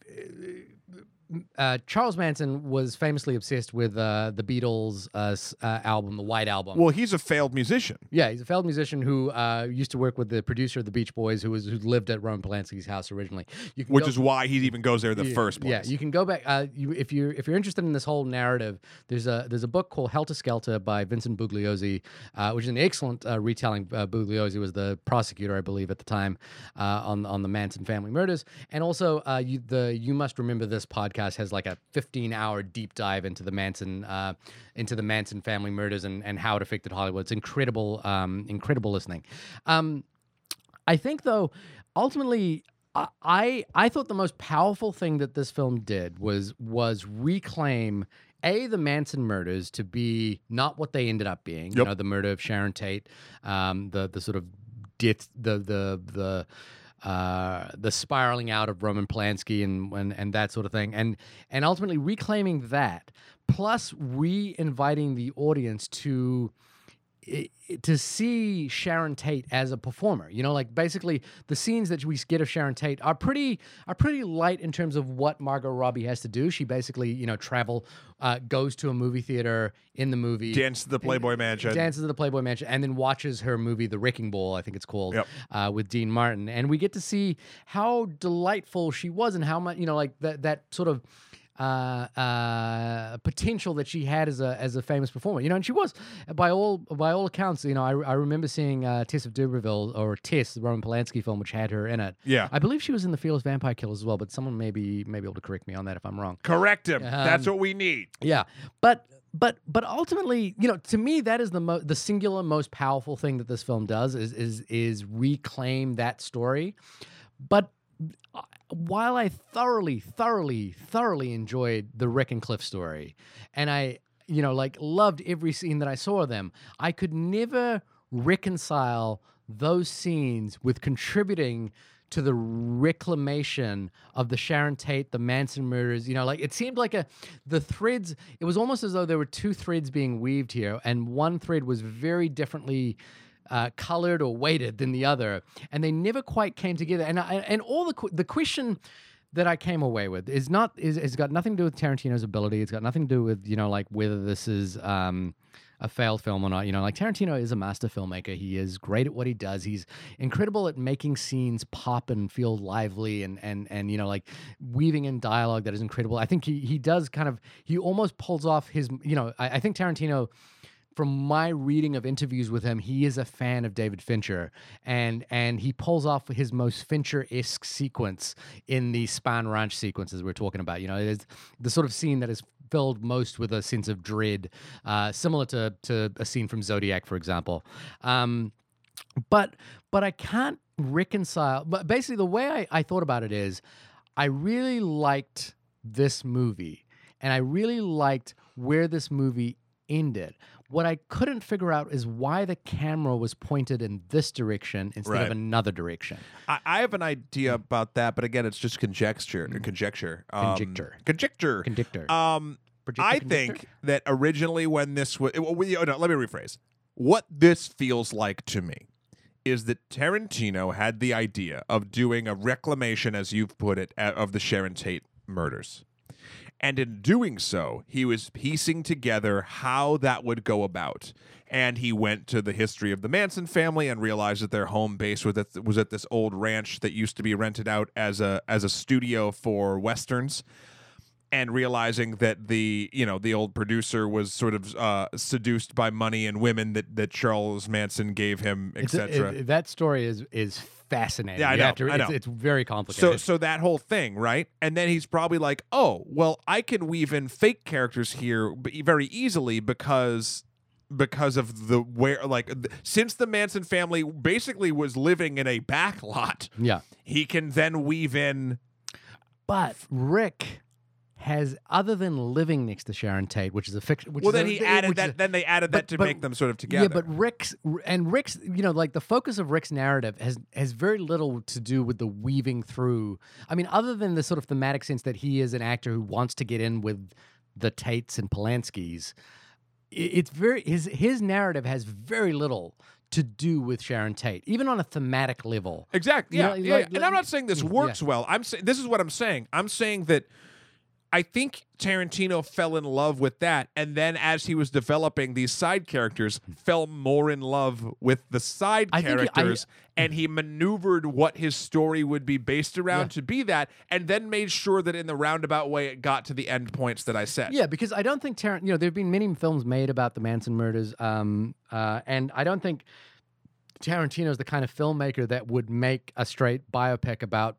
uh, Charles Manson was famously obsessed with uh, the Beatles' uh, uh, album, the White Album. Well, he's a failed musician. Yeah, he's a failed musician who uh, used to work with the producer of the Beach Boys, who was who lived at Roman Polanski's house originally. You Which go- is why he even goes there in the yeah, first place. Yeah, you can go back. Uh, you, if you're if you're interested in this whole narrative, there's a there's a book called Helter Skelter by Vincent Bugliosi, uh, which is an excellent uh, retelling. Uh, Bugliosi was the prosecutor, I believe, at the time uh, on on the Manson family murders, and also uh, you, the you must remember this podcast has like a 15 hour deep dive into the Manson uh, into the Manson family murders and and how it affected Hollywood. It's incredible, um, incredible listening. Um, I think though, ultimately, I- I I thought the most powerful thing that this film did was was reclaim a the Manson murders to be not what they ended up being. You know, the murder of Sharon Tate, um, the the sort of death, the the the. Uh, the spiraling out of Roman Polanski and, and and that sort of thing, and and ultimately reclaiming that, plus re-inviting the audience to to see Sharon Tate as a performer. You know, like basically the scenes that we get of Sharon Tate are pretty are pretty light in terms of what Margot Robbie has to do. She basically, you know, travel uh, goes to a movie theater in the movie. dances to the Playboy Mansion. Dances at the Playboy Mansion, and then watches her movie, The Wrecking Ball, I think it's called, Yep. uh, with Dean Martin, and we get to see how delightful she was, and how much you know, like that that sort of uh, uh, potential that she had as a as a famous performer. You know, and she was by all by all accounts. You know, I, I remember seeing uh, Tess of D'Urberville or Tess, the Roman Polanski film, which had her in it. Yeah. I believe she was in the Fearless Vampire Killers as well, but someone may be, may be able to correct me on that if I'm wrong. Correct him. That's Um, what we need. Yeah, but but but ultimately, you know, to me, that is the mo- the singular most powerful thing that this film does is is is reclaim that story. But while I thoroughly, thoroughly, thoroughly enjoyed the Rick and Cliff story, and I, you know, like loved every scene that I saw of them, I could never reconcile those scenes with contributing to the reclamation of the Sharon Tate, the Manson murders. You know, like it seemed like a the threads. It was almost as though there were two threads being weaved here, and one thread was very differently. Uh, colored or weighted than the other, and they never quite came together. And I, and all the the question that I came away with is not is has got nothing to do with Tarantino's ability. It's got nothing to do with you know like whether this is um, a failed film or not. You know, like Tarantino is a master filmmaker. He is great at what he does. He's incredible at making scenes pop and feel lively and and and you know like weaving in dialogue that is incredible. I think he he does kind of he almost pulls off his you know I, I think Tarantino from my reading of interviews with him, he is a fan of David Fincher, and and he pulls off his most Fincher-esque sequence in the Spahn Ranch sequences we're talking about. You know, it's the sort of scene that is filled most with a sense of dread, uh, similar to to a scene from Zodiac, for example. Um, but but I can't reconcile. But basically, the way I, I thought about it is, I really liked this movie, and I really liked where this movie ended. What I couldn't figure out is why the camera was pointed in this direction instead Right. of another direction. I, I have an idea about that, but again, it's just conjecture. Conjecture. Um, Conjecture. Conjecture. Conductor. Um, Projector I conjecture? think that originally when this was, well, we- oh, no, let me rephrase. What this feels like to me is that Tarantino had the idea of doing a reclamation, as you've put it, of the Sharon Tate murders. And in doing so, he was piecing together how that would go about. And he went to the history of the Manson family and realized that their home base was at, was at this old ranch that used to be rented out as a as a studio for westerns and realizing that the you know the old producer was sort of uh, seduced by money and women that that Charles Manson gave him, etc. that story is is fascinating. Yeah, I You know, have to- I it's, know. it's very complicated. so so that whole thing, right? And then he's probably like, "Oh, well, I can weave in fake characters here very easily because because of the where like since the Manson family basically was living in a back lot, yeah. he can then weave in But Rick has other than living next to Sharon Tate, which is a fiction. Which Well, then a- he added that. a- then they added but- that to but- make them sort of together. Yeah, but Rick's and Rick's, you know, like the focus of Rick's narrative has has very little to do with the weaving through. I mean, other than the sort of thematic sense that he is an actor who wants to get in with the Tates and Polanskis, it's very his his narrative has very little to do with Sharon Tate, even on a thematic level. Exactly. You Yeah. know, yeah, like- and I'm not saying this yeah. works well. I'm saying this is what I'm saying. I'm saying that I think Tarantino fell in love with that, and then as he was developing these side characters, fell more in love with the side I think he- I- characters, and he maneuvered what his story would be based around Yeah. to be that, and then made sure that in the roundabout way it got to the end points that I said. Yeah, because I don't think Tarant. You know, there have been many films made about the Manson murders, um, uh, and I don't think Tarantino is the kind of filmmaker that would make a straight biopic about,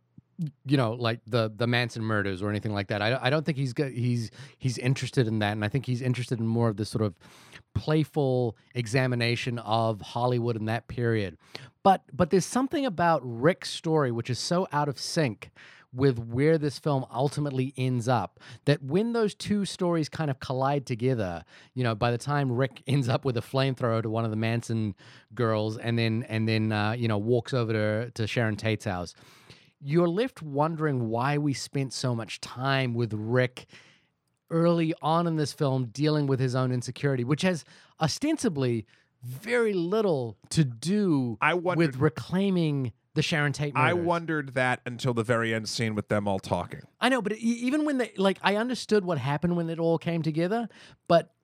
you know, like the the Manson murders or anything like that. I, I don't think he's go- he's he's interested in that, and I think he's interested in more of this sort of playful examination of Hollywood in that period. But but there's something about Rick's story which is so out of sync with where this film ultimately ends up that when those two stories kind of collide together you know by the time rick ends up with a flamethrower to one of the manson girls and then and then uh, you know walks over to, to sharon tate's house you're left wondering why we spent so much time with rick early on in this film dealing with his own insecurity which has ostensibly very little to do wondered- with reclaiming the sharon tate I wondered that until the very end scene with them all talking. I know, but even when they like, I understood what happened when it all came together, but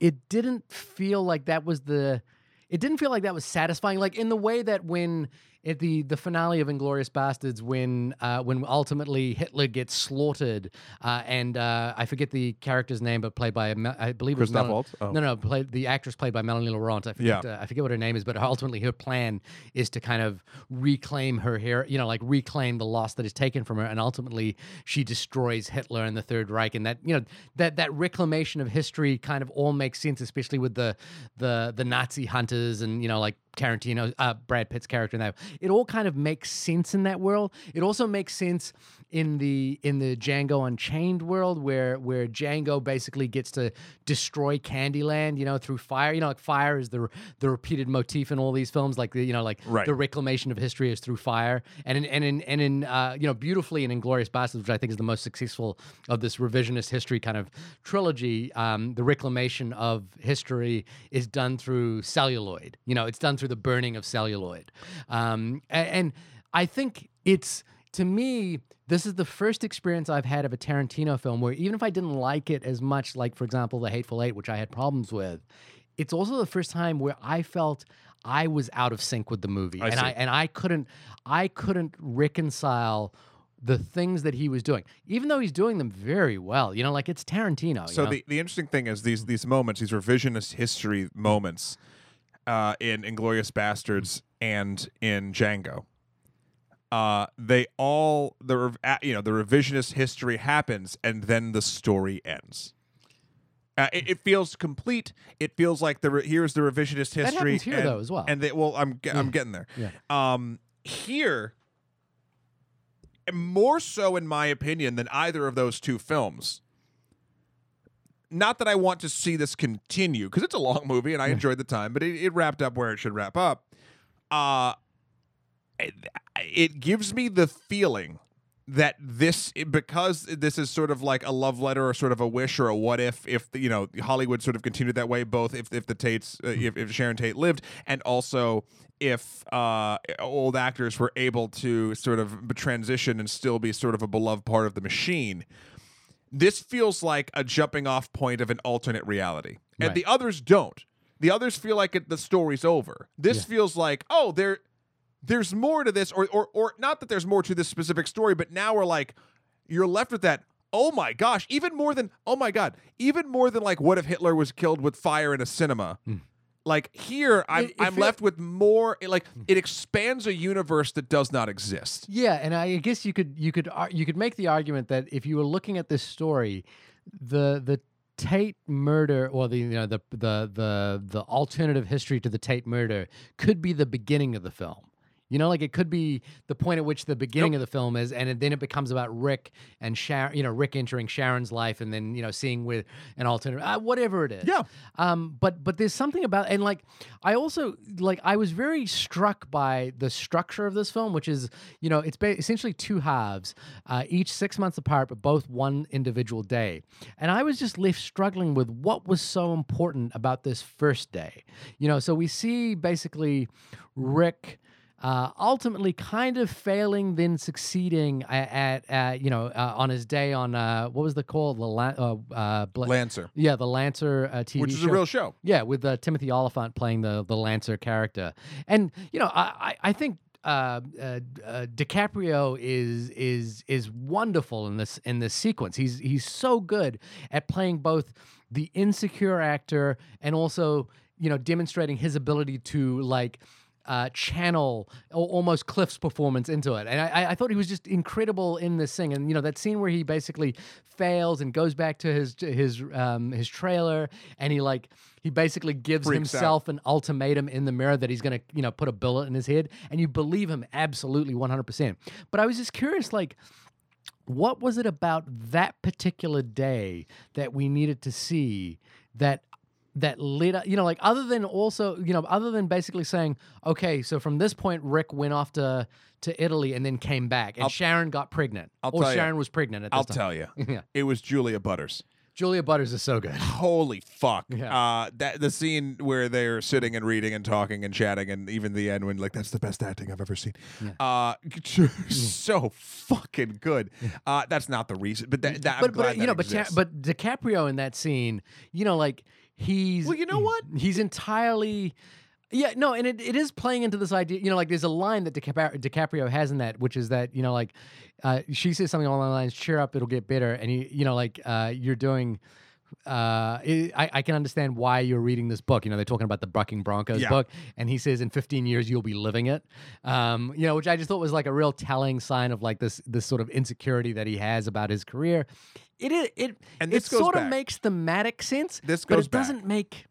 it didn't feel like that was the. It didn't feel like that was satisfying, like in the way that when at the the finale of Inglourious Basterds, when uh, when ultimately Hitler gets slaughtered, uh, and uh, I forget the character's name, but played by I believe it was Mel- Waltz? Oh. No, no, played the actress played by Melanie Laurent. I forget, Yeah. uh, I forget what her name is, but ultimately her plan is to kind of reclaim her hair, you know, like reclaim the loss that is taken from her, and ultimately she destroys Hitler and the Third Reich, and that you know that that reclamation of history kind of all makes sense, especially with the the the Nazi hunters and you know like Tarantino, uh, Brad Pitt's character in that. It all kind of makes sense in that world. It also makes sense in the in the Django Unchained world where where Django basically gets to destroy Candyland, you know, through fire. You know, like fire is the the repeated motif in all these films. Like the you know like Right. the reclamation of history is through fire, and in and in and in uh, you know beautifully in Inglourious Basterds, which I think is the most successful of this revisionist history kind of trilogy. Um, the reclamation of history is done through celluloid. You know, it's done through the burning of celluloid, um, a- and I think it's to me, this is the first experience I've had of a Tarantino film where even if I didn't like it as much, like for example, The Hateful Eight, which I had problems with, it's also the first time where I felt I was out of sync with the movie, I and see. I and I couldn't, I couldn't reconcile the things that he was doing, even though he's doing them very well. You know, like it's Tarantino. So you know? the, the interesting thing is these these moments, these revisionist history moments, uh, in Inglourious Basterds and in Django, uh, they all the rev- uh, you know the revisionist history happens and then the story ends. Uh, it, it feels complete. It feels like the re- here's the revisionist That history. happens here, and, though, as well. And they, well, I'm ge- I'm getting there. Yeah. Um, here, more so in my opinion than either of those two films. Not that I want to see this continue because it's a long movie and I enjoyed the time, but it, it wrapped up where it should wrap up. Uh, it, gives me the feeling that this because this is sort of like a love letter or sort of a wish or a what if if you know Hollywood sort of continued that way both if if the Tates uh, if, if Sharon Tate lived and also if uh, old actors were able to sort of transition and still be sort of a beloved part of the machine this feels like a jumping off point of an alternate reality and Right. the others don't the others feel like it, the story's over this Yeah. feels like oh there there's more to this or, or or not that there's more to this specific story but now we're like you're left with that oh my gosh even more than oh my god even more than like what if hitler was killed with fire in a cinema? Hmm. Like here i'm It- it i'm feel- left with more like hmm. it expands a universe that does not exist. Yeah, and I guess you could you could you could make the argument that if you were looking at this story, the the Tate murder or the you know the the the the alternative history to the Tate murder could be the beginning of the film. You know, like it could be the point at which the beginning of the film is, and then it becomes about Rick and Sharon. You know, Rick entering Sharon's life, and then you know seeing with an alternate, uh, whatever it is. Yeah. Um. But but there's something about, and like I also like I was very struck by the structure of this film, which is you know it's ba- essentially two halves, uh, each six months apart, but both one individual day. And I was just left struggling with what was so important about this first day. You know, so we see basically Rick uh, ultimately kind of failing, then succeeding at, at, at you know uh, on his day on uh, what was the call the La- uh, uh, Bla- Lancer, yeah the Lancer uh, TV which is show. a real show. Yeah, with uh, Timothy Olyphant playing the the Lancer character, and you know, I I, I think. Uh, uh, uh, DiCaprio is is is wonderful in this in this sequence. He's he's so good at playing both the insecure actor and also you know demonstrating his ability to like uh, channel almost Cliff's performance into it. And I, I- thought he was just incredible in this thing. And you know that scene where he basically fails and goes back to his his um, his trailer, and he like he basically gives Freaks out. himself an ultimatum in the mirror that he's gonna you know put a bullet in his head, and you believe him absolutely one hundred percent. But I was just curious, like. What was it about that particular day that we needed to see that that led you know like other than also you know other than basically saying okay so from this point rick went off to to italy and then came back and I'll- sharon got pregnant I'll or sharon was pregnant at this time. I'll time tell you, yeah it was Julia Butters. julia butters is so good Holy fuck! Yeah. Uh, that the scene where they're sitting and reading and talking and chatting, and even the end when like that's the best acting I've ever seen. Uh, so fucking good. Uh, that's not the reason, but that, that but but you know but Ta- but DiCaprio in that scene you know like he's Well, you know what? he's entirely yeah, no, and it, it is playing into this idea. You know, like there's a line that DiCaprio, DiCaprio has in that, which is that you know, like uh, she says something along the lines, "Cheer up, it'll get better," and he, you know, like uh, you're doing. Uh, it, I, I can understand why you're reading this book. You know, they're talking about the Bucking Broncos Yeah. book, and he says in 15 years you'll be living it. Um, you know, which I just thought was like a real telling sign of like this this sort of insecurity that he has about his career. It is it And it sort of makes thematic sense, This but goes it back. doesn't make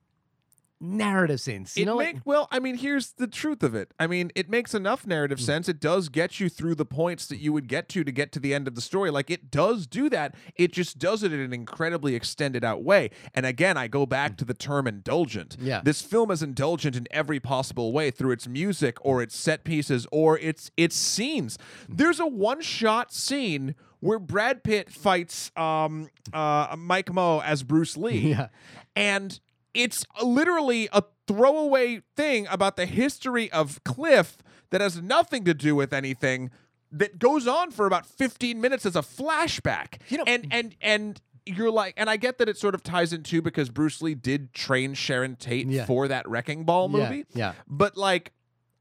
narrative sense. You it know, make, like, well, I mean, here's the truth of it. I mean, it makes enough narrative Mm. sense. It does get you through the points that you would get to to get to the end of the story. Like it does do that. It just does it in an incredibly extended out way. And again, I go back to the term indulgent. Mm. Yeah. This film is indulgent in every possible way through its music or its set pieces or its its scenes. There's a one-shot scene where Brad Pitt fights um uh Mike Moh as Bruce Lee yeah. and it's literally a throwaway thing about the history of Cliff that has nothing to do with anything that goes on for about 15 minutes as a flashback. You know- and and and you're like and I get that it sort of ties in too because Bruce Lee did train Sharon Tate Yeah. for that Wrecking Ball Yeah, movie. yeah. But like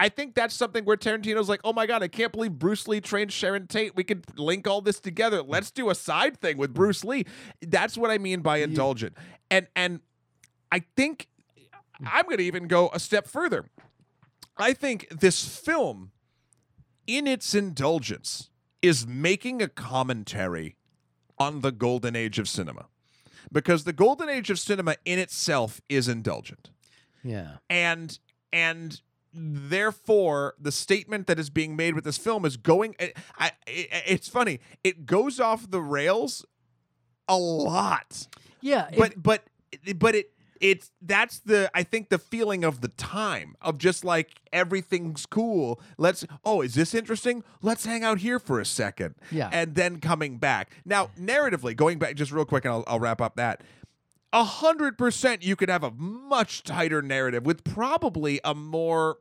I think that's something where Tarantino's like, oh my God, I can't believe Bruce Lee trained Sharon Tate. We could link all this together. Let's do a side thing with Bruce Lee. That's what I mean by indulgent. And and I think I'm gonna even go a step further. I think this film, in its indulgence, is making a commentary on the golden age of cinema. Because the golden age of cinema in itself is indulgent Yeah. and and therefore the statement that is being made with this film is going I, I, it's funny it goes off the rails a lot Yeah. it- but but but it it's that's the I think the feeling of the time of just like everything's cool. Let's oh, is this interesting? Let's hang out here for a second. Yeah. And then coming back. Now, narratively, going back just real quick and I'll, I'll wrap up that. A hundred percent you could have a much tighter narrative with probably a more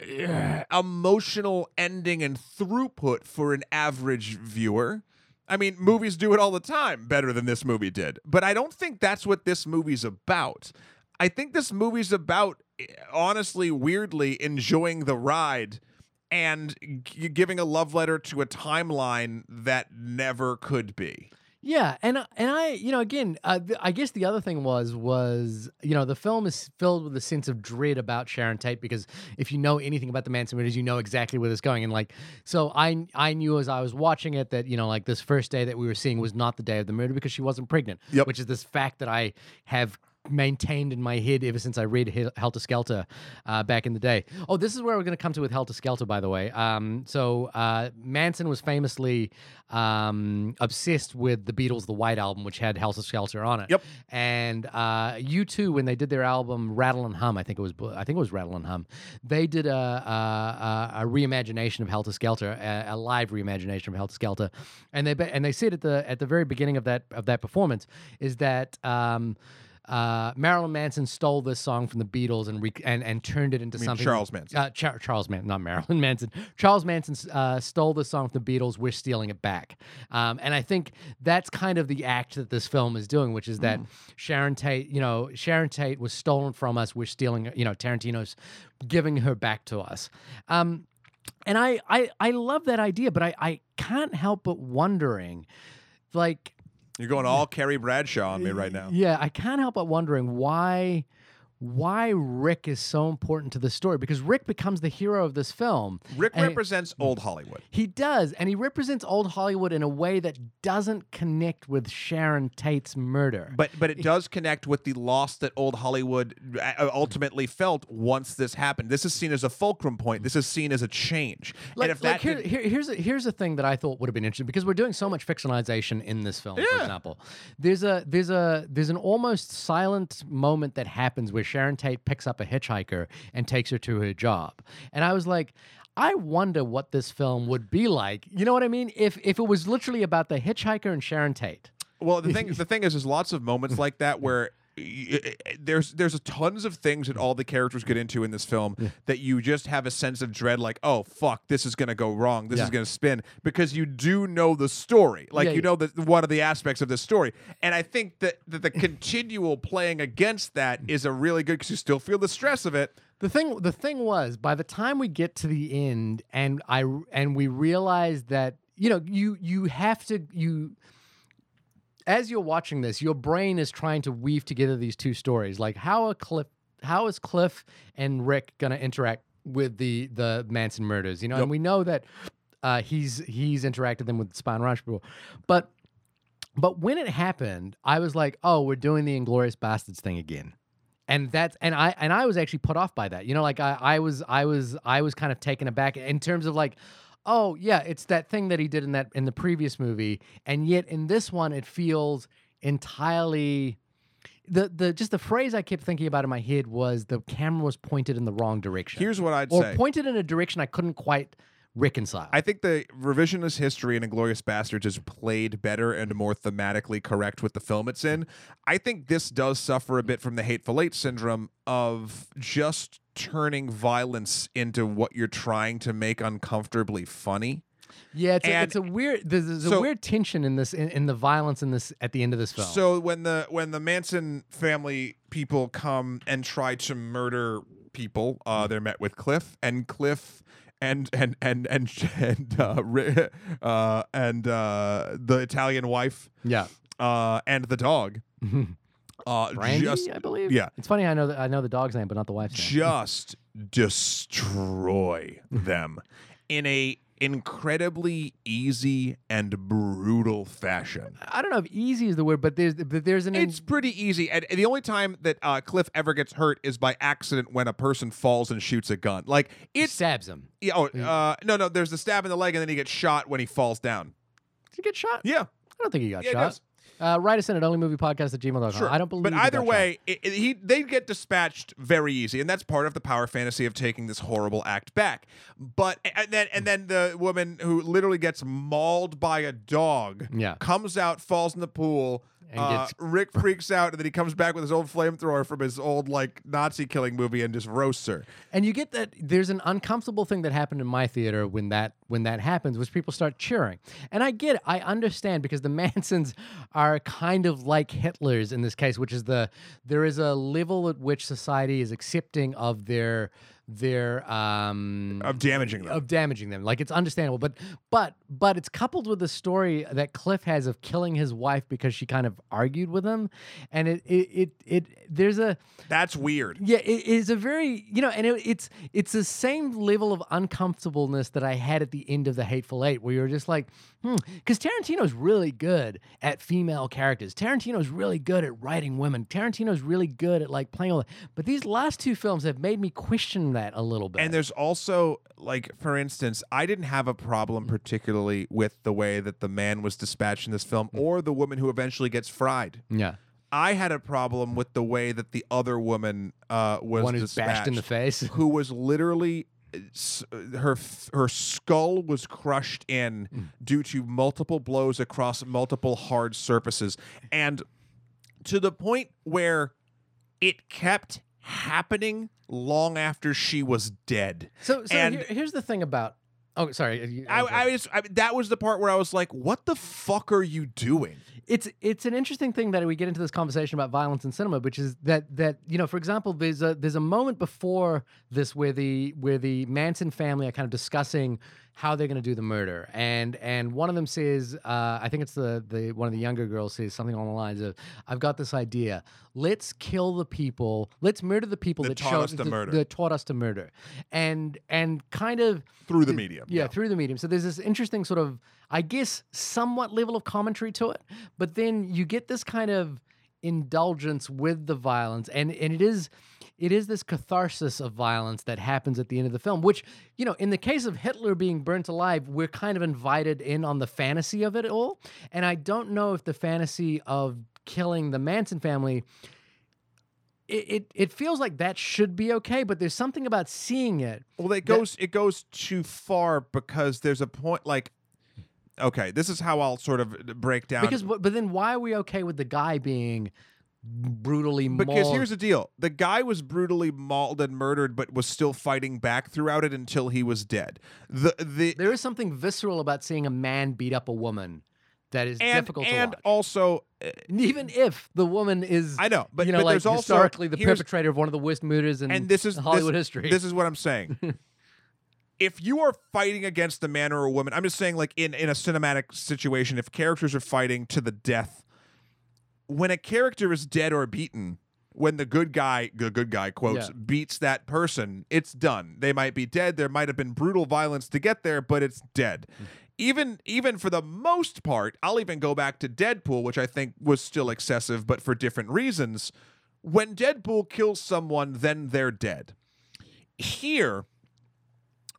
eh, emotional ending and throughput for an average viewer. I mean, movies do it all the time better than this movie did. But I don't think that's what this movie's about. I think this movie's about, eh, honestly, weirdly, enjoying the ride and g- giving a love letter to a timeline that never could be. Yeah, and uh, and I, you know, again, uh, th- I guess the other thing was was you know the film is filled with a sense of dread about Sharon Tate because if you know anything about the Manson murders, you know exactly where this going, and like so I I knew as I was watching it that you know like this first day that we were seeing was not the day of the murder because she wasn't pregnant, Yep. which is this fact that I have maintained in my head ever since I read Hel- Helter Skelter uh, back in the day. Oh, this is where we're going to come to with Helter Skelter, by the way. Um, so uh, Manson was famously um, obsessed with the Beatles' The White Album, which had Helter Skelter on it. Yep. And uh, U2, when they did their album Rattle and Hum, I think it was, I think it was Rattle and Hum. They did a a, a, a reimagination of Helter Skelter, a, a live reimagination of Helter Skelter, and they and they said at the at the very beginning of that of that performance is that. Um, uh, Marilyn Manson stole this song from the Beatles and re- and and turned it into mean something. Charles Manson. Uh, Char- Charles Manson, not Marilyn Manson. Charles Manson uh, stole the song from the Beatles. We're stealing it back, um, and I think that's kind of the act that this film is doing, which is that Sharon Tate, you know, Sharon Tate was stolen from us. We're stealing, you know, Tarantino's giving her back to us. Um, and I, I I love that idea, but I I can't help but wondering, like You're going all Carrie Bradshaw on me right now. yeah, I can't help but wondering why why Rick is so important to the story because Rick becomes the hero of this film. Rick represents old Hollywood. He does, and he represents old Hollywood in a way that doesn't connect with Sharon Tate's murder. But but it does connect with the loss that old Hollywood uh, ultimately felt once this happened. This is seen as a fulcrum point. This is seen as a change. like, and if like that here, did- here, here's a, here's a thing that I thought would have been interesting because we're doing so much fictionalization in this film. For example, there's a there's a there's an almost silent moment that happens where Sharon Tate picks up a hitchhiker and takes her to her job, and I was like. I wonder what this film would be like. You know what I mean? If if it was literally about the hitchhiker and Sharon Tate. Well, the thing the thing is, there's lots of moments like that where Eh, eh, there's there's tons of things that all the characters get into in this film that you just have a sense of dread, like, oh fuck, this is gonna go wrong, this Yeah. is gonna spin, because you do know the story, like Yeah, you yeah. know that one of the aspects of this story, and I think that, that the continual playing against that mm. is a really good because you still feel the stress of it. The thing the thing was by the time we get to the end and I and we realize that you know you you have to you as you're watching this your brain is trying to weave together these two stories. Like how are Cliff how is Cliff and Rick going to interact with the the Manson murders you know? And we know that uh, he's he's interacted them with Spahn Ranch people but but when it happened I was like oh we're doing the Inglourious Basterds thing again. And that's and I and I was actually put off by that. You know, like I I was I was I was kind of taken aback in terms of like, oh yeah, it's that thing that he did in that in the previous movie, and yet in this one it feels entirely. The, the just the phrase I kept thinking about in my head was the camera was pointed in the wrong direction, Here's what I'd say. or say. pointed in a direction I couldn't quite reconcile. I think the revisionist history in Inglourious Basterds is played better and more thematically correct with the film it's in. I think this does suffer a bit from the Hateful Eight syndrome of just turning violence into what you're trying to make uncomfortably funny. yeah, it's a, it's a weird there's, there's a weird tension in this in, in the violence in this at the end of this film. So when the when the Manson family people come and try to murder people, uh, they're met with Cliff and Cliff and and and and and uh, uh, and uh, the Italian wife yeah, uh, and the dog. Uh, Brandy, just I believe. yeah. it's funny. I know that I know the dog's name, but not the wife's name. just destroy them in a incredibly easy and brutal fashion. I don't know if easy is the word, but there's but there's an It's pretty easy, and the only time that uh, Cliff ever gets hurt is by accident when a person falls and shoots a gun. Like it stabs him. yeah, oh, uh, no, no. There's the stab in the leg, and then he gets shot when he falls down. Did he get shot? Yeah, I don't think he got Yeah, shot. Uh, write us in at onlymoviepodcast at gmail.com. sure. I don't believe But either way, it, it- he they get dispatched very easy, and that's part of the power fantasy of taking this horrible act back. But and then and then the woman who literally gets mauled by a dog, Yeah. comes out, falls in the pool. And uh, gets- Rick freaks out, and then he comes back with his old flamethrower from his old like Nazi killing movie and just roasts her. And you get that there's an uncomfortable thing that happened in my theater when that when that happens, which people start cheering. And I get it. I understand because the Mansons are kind of like Hitler's in this case, which is the there is a level at which society is accepting of their their um of damaging them. of damaging them. Like it's understandable, but but but it's coupled with the story that Cliff has of killing his wife because she kind of argued with him, and it it it, it there's a That's weird. yeah it is a very you know, and it, it's it's the same level of uncomfortableness that I had at the end of the Hateful Eight, where you're just like, hmm, because Tarantino's really good at female characters. Tarantino's really good at writing women. Tarantino's really good at like playing all that. But these last two films have made me question that a little bit. And there's also like for instance, I didn't have a problem particularly with the way that the man was dispatched in this film Mm. or the woman who eventually gets fried. yeah. I had a problem with the way that the other woman uh, was One who's dispatched, bashed in the face. who was literally uh, s- her f- her skull was crushed in Mm. due to multiple blows across multiple hard surfaces, and to the point where it kept happening long after she was dead. So, so And- here- here's the thing about. Oh, sorry. I, I was I, that was the part where I was like, "What the fuck are you doing?" It's it's an interesting thing that we get into this conversation about violence in cinema, which is that that you know, for example, there's a there's a moment before this where the where the Manson family are kind of discussing how they're going to do the murder, and and one of them says, uh, I think it's the the one of the younger girls says something along the lines of, "I've got this idea. Let's kill the people. Let's murder the people That that, taught showed us to th- murder." that taught us to murder," and and kind of Through the th- medium, Yeah, yeah. through the medium. So there's this interesting sort of, I guess, somewhat level of commentary to it, but then you get this kind of indulgence with the violence, and and it is. It is this catharsis of violence that happens at the end of the film, which, you know, in the case of Hitler being burnt alive, we're kind of invited in on the fantasy of it all. And I don't know if the fantasy of killing the Manson family it, it, it feels like that should be okay, but there's something about seeing it Well, it goes it goes too far because there's a point like okay, this is how I'll sort of break down Because, but, but then why are we okay with the guy being brutally because here's the deal. The guy was brutally mauled and murdered but was still fighting back throughout it until he was dead. The the there is something visceral about seeing a man beat up a woman that is and difficult to and also uh, even if the woman is, I know, but you know, but like there's also historically the perpetrator of one of the worst murders in and this is Hollywood this, history. This is what I'm saying. if you are fighting against a man or a woman, I'm just saying, like in in a cinematic situation, if characters are fighting to the death, when a character is dead or beaten, when the good guy, good good guy quotes, Yeah. beats that person, it's done. They might be dead. There might have been brutal violence to get there, but it's dead. Mm. Even even for the most part, I'll even go back to Deadpool, which I think was still excessive, but for different reasons. When Deadpool kills someone, then they're dead. Here,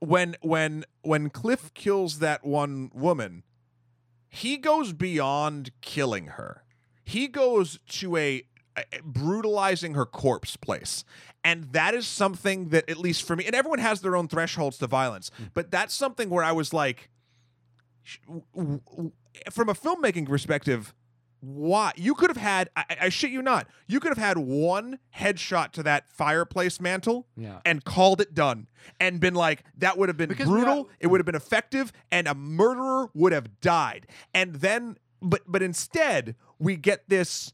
when when when Cliff kills that one woman, he goes beyond killing her. He goes to a, a- brutalizing her corpse place. And that is something that at least for me and everyone has their own thresholds to violence, hmm. but that's something where I was like from a filmmaking perspective, why you could have had I, I shit you not you could have had one headshot to that fireplace mantle yeah. and called it done and been like that would have been Because brutal are- it would have been effective and a murderer would have died and then but but instead we get this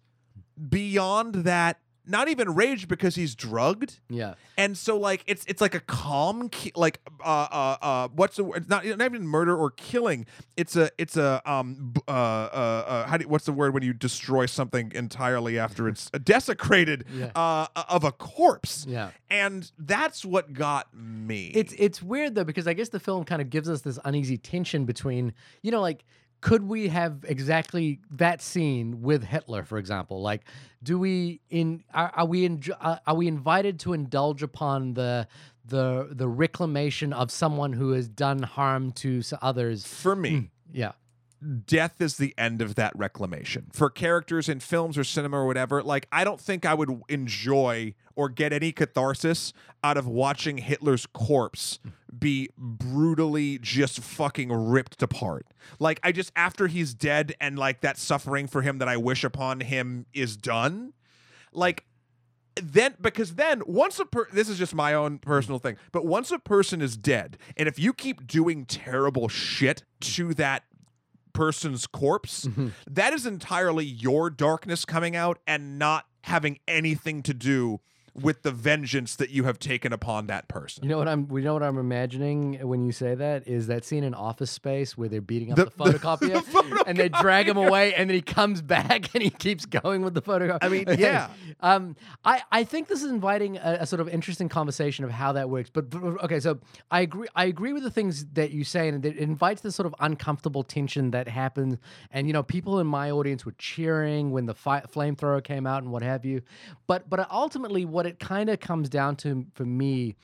beyond that not even rage because he's drugged Yeah. and so like it's it's like a calm ki- like uh uh uh what's the word it's not, not even murder or killing it's a it's a um b- uh uh, uh how do you, what's the word when you destroy something entirely after it's desecrated Yeah. uh of a corpse Yeah. and that's what got me It's it's weird though because I guess the film kind of gives us this uneasy tension between you know like could we have exactly that scene with Hitler for example? Like do we in are, are we in, uh, are we invited to indulge upon the the the reclamation of someone who has done harm to others? For me. Yeah death is the end of that reclamation. For characters in films or cinema or whatever like i don't think i would enjoy or get any catharsis out of watching hitler's corpse be brutally just fucking ripped apart. Like i just after he's dead and like that suffering for him that i wish upon him is done like then because then once a per this is just my own personal thing but once a person is dead and if you keep doing terrible shit to that person's corpse mm-hmm. that is entirely your darkness coming out and not having anything to do with the vengeance that you have taken upon that person. You know what I'm? You know what I'm imagining when you say that is that scene in Office Space where they're beating up The- the, photocopier, and they drag him away, and then he comes back and he keeps going with the photograph. I mean, yeah. um, I I think this is inviting a, a sort of interesting conversation of how that works. But, but okay, so I agree. I agree with the things that you say, and it invites this sort of uncomfortable tension that happens. And you know, people in my audience were cheering when the fi- flamethrower came out and what have you. But but ultimately, what it kind of comes down to for me,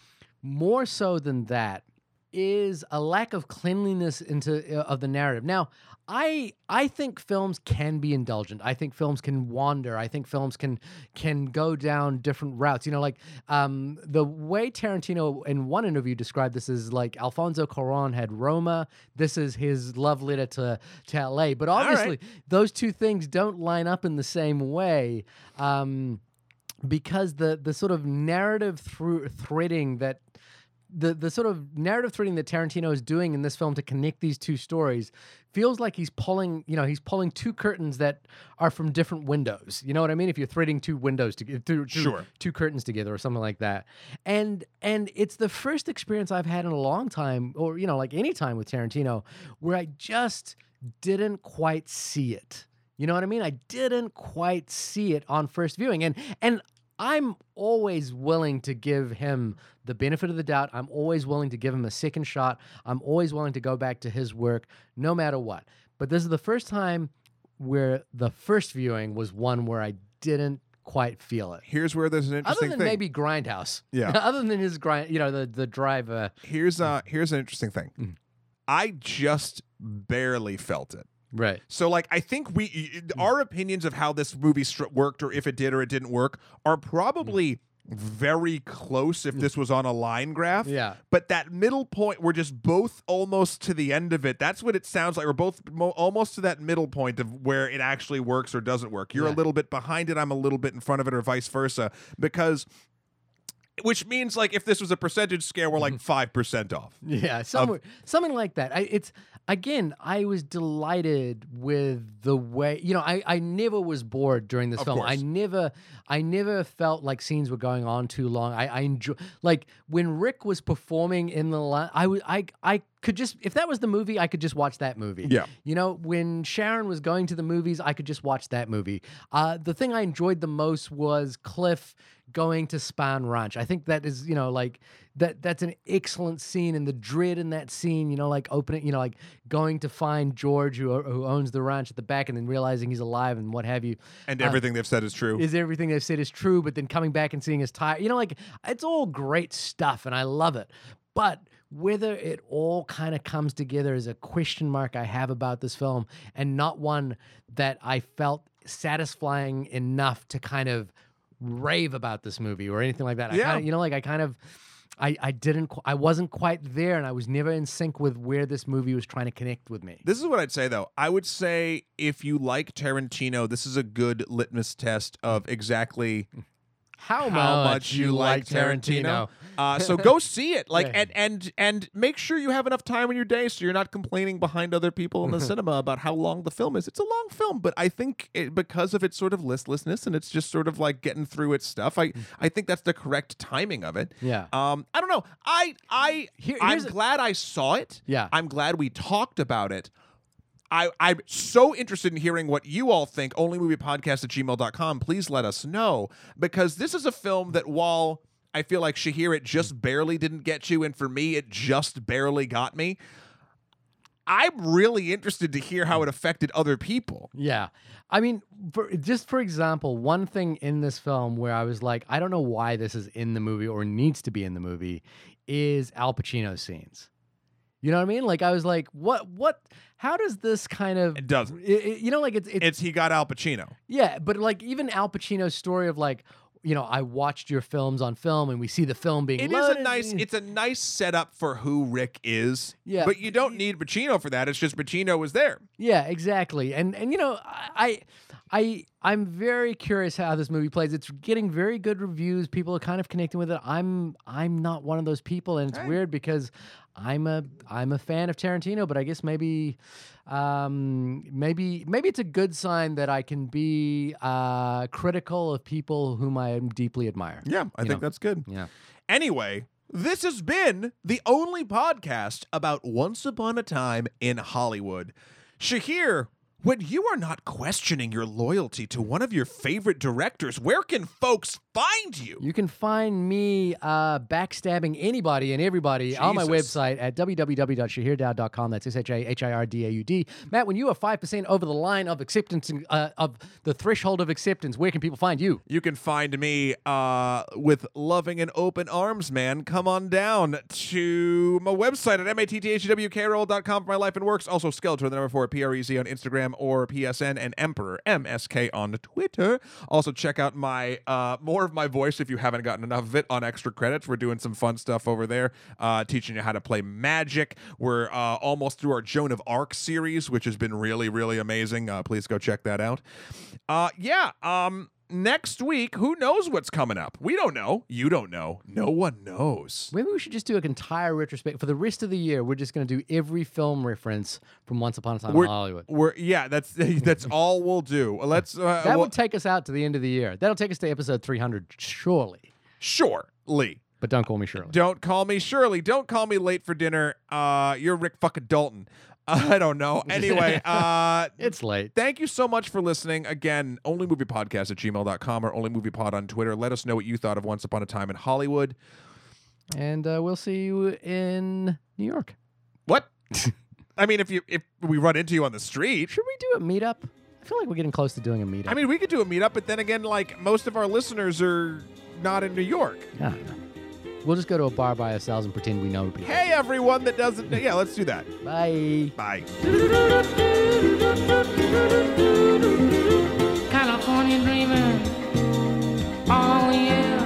more so than that, is a lack of cleanliness into uh, of the narrative. Now, I I think films can be indulgent. I think films can wander. I think films can can go down different routes. You know, like um, the way Tarantino in one interview described this is like Alfonso Cuarón had Roma. This is his love letter to to L.A. But right. obviously, those two things don't line up in the same way. Um, because the the sort of narrative through threading that the the sort of narrative threading that Tarantino is doing in this film to connect these two stories feels like he's pulling, you know, he's pulling two curtains that are from different windows. You know what I mean? If you're threading two windows together, two, two, Sure. two curtains together or something like that. And and it's the first experience I've had in a long time, or you know, like any time with Tarantino, where I just didn't quite see it. You know what I mean? I didn't quite see it on first viewing. And and I'm always willing to give him the benefit of the doubt. I'm always willing to give him a second shot. I'm always willing to go back to his work no matter what. But this is the first time where the first viewing was one where I didn't quite feel it. Here's where there's an interesting Other than thing. maybe Grindhouse. Yeah. Other than his grind, you know, the the drive. Uh, here's uh here's an interesting thing. Mm. I just barely felt it. Right. So like I think we our opinions of how this movie worked or if it did or it didn't work are probably very close if this was on a line graph. Yeah. But that middle point, we're just both almost to the end of it. That's what it sounds like. We're both mo- almost to that middle point of where it actually works or doesn't work. You're a little bit behind it. I'm a little bit in front of it, or vice versa. Because, which means like if this was a percentage scale, we're like mm-hmm. five percent off. Yeah, somewhere, something like that. I, it's again, I was delighted with the way you know. I, I never was bored during this Of film. I never, I never felt like scenes were going on too long. I, I enjoy like when Rick was performing in the. I was, I, I could just if that was the movie, I could just watch that movie. Yeah. You know, when Sharon was going to the movies, I could just watch that movie. Uh, the thing I enjoyed the most was Cliff going to Spahn Ranch. I think that is, you know, like that that's an excellent scene and the dread in that scene, you know, like opening, you know, like going to find George who who owns the ranch at the back and then realizing he's alive and what have you. And Uh, everything they've said is true. Is everything they've said is true, but then coming back and seeing his tire, you know, like it's all great stuff and I love it. But whether it all kind of comes together is a question mark I have about this film and not one that I felt satisfying enough to kind of rave about this movie or anything like that. I Yeah. kinda, you know, like I kind of I, I didn't I wasn't quite there and I was never in sync with where this movie was trying to connect with me. This is what I'd say though. I would say if you like Tarantino, this is a good litmus test of exactly How, how much you like Tarantino. Uh, so go see it, like, and and and make sure you have enough time in your day, so you're not complaining behind other people in the cinema about how long the film is. It's a long film, but I think it, because of its sort of listlessness and it's just sort of like getting through its stuff, I I think that's the correct timing of it. Yeah. Um, I don't know. I I Here- I'm glad I saw it. Yeah. I'm glad we talked about it. I, I'm so interested in hearing what you all think. Onlymoviepodcast at gmail.com. Please let us know. Because this is a film that while I feel like Shahir, it just barely didn't get you, and for me, it just barely got me. I'm really interested to hear how it affected other people. Yeah. I mean, for, just for example, one thing in this film where I was like, I don't know why this is in the movie or needs to be in the movie is Al Pacino's scenes. You know what I mean? Like I was like, what what how does this kind of It doesn't. I- I- you know like it's it's It's he got Al Pacino. yeah, but like even Al Pacino's story of like, you know, I watched your films on film and we see the film being It is a nice. It's a nice setup for who Rick is. Yeah. but you don't need Pacino for that. It's just Pacino was there. Yeah, exactly. And and you know, I I I'm very curious how this movie plays. It's getting very good reviews. People are kind of connecting with it. I'm I'm not one of those people and it's Hey. weird because I'm a I'm a fan of Tarantino, but I guess maybe um, maybe maybe it's a good sign that I can be uh, critical of people whom I deeply admire. Yeah, I You think know. that's good. Yeah. Anyway, this has been the only podcast about Once Upon a Time in Hollywood. Shahir, when you are not questioning your loyalty to one of your favorite directors, where can folks find you? You can find me uh, backstabbing anybody and everybody on my website at www.shahirdaud.com. That's S H A H I R D A U D. Matt, when you are 5% over the line of acceptance, uh, of the threshold of acceptance, where can people find you? You can find me uh, with loving and open arms, man. Come on down to my website at matthewkrol.com for my life and works. Also, Skeletor, the number four, P-R-E-Z on Instagram or PSN, and Emperor, M-S-K on Twitter. Also, check out my uh, more of my voice if you haven't gotten enough of it on extra credits. We're doing some fun stuff over there, uh, teaching you how to play magic. We're uh, almost through our Joan of Arc series, which has been really, really amazing. Uh, please go check that out. Uh, yeah. Um, next week, who knows what's coming up? We don't know. You don't know. No one knows. Maybe we should just do an entire retrospect for the rest of the year. We're just going to do every film reference from Once Upon a Time We're- in Hollywood. We're yeah. That's that's all we'll do. Let's. Uh, That well, will take us out to the end of the year. That'll take us to episode 300, surely. Surely. But don't call me Shirley. Don't call me Shirley. Don't call me late for dinner. Uh, you're Rick fucking Dalton. I don't know. Anyway, uh, It's late. Thank you so much for listening. Again, onlymoviepodcast at gmail.com or onlymoviepod on Twitter. Let us know what you thought of Once Upon a Time in Hollywood. And uh, we'll see you in New York. What? I mean, if you if we run into you on the street, Should we do a meetup? I feel like we're getting close to doing a meetup. I mean, we could do a meetup, but then again, like most of our listeners are not in New York. Know. We'll just go to a bar by ourselves and pretend we know people. Hey, everyone that doesn't. Yeah, let's do that. Bye. Bye. California dreaming. Oh, yeah.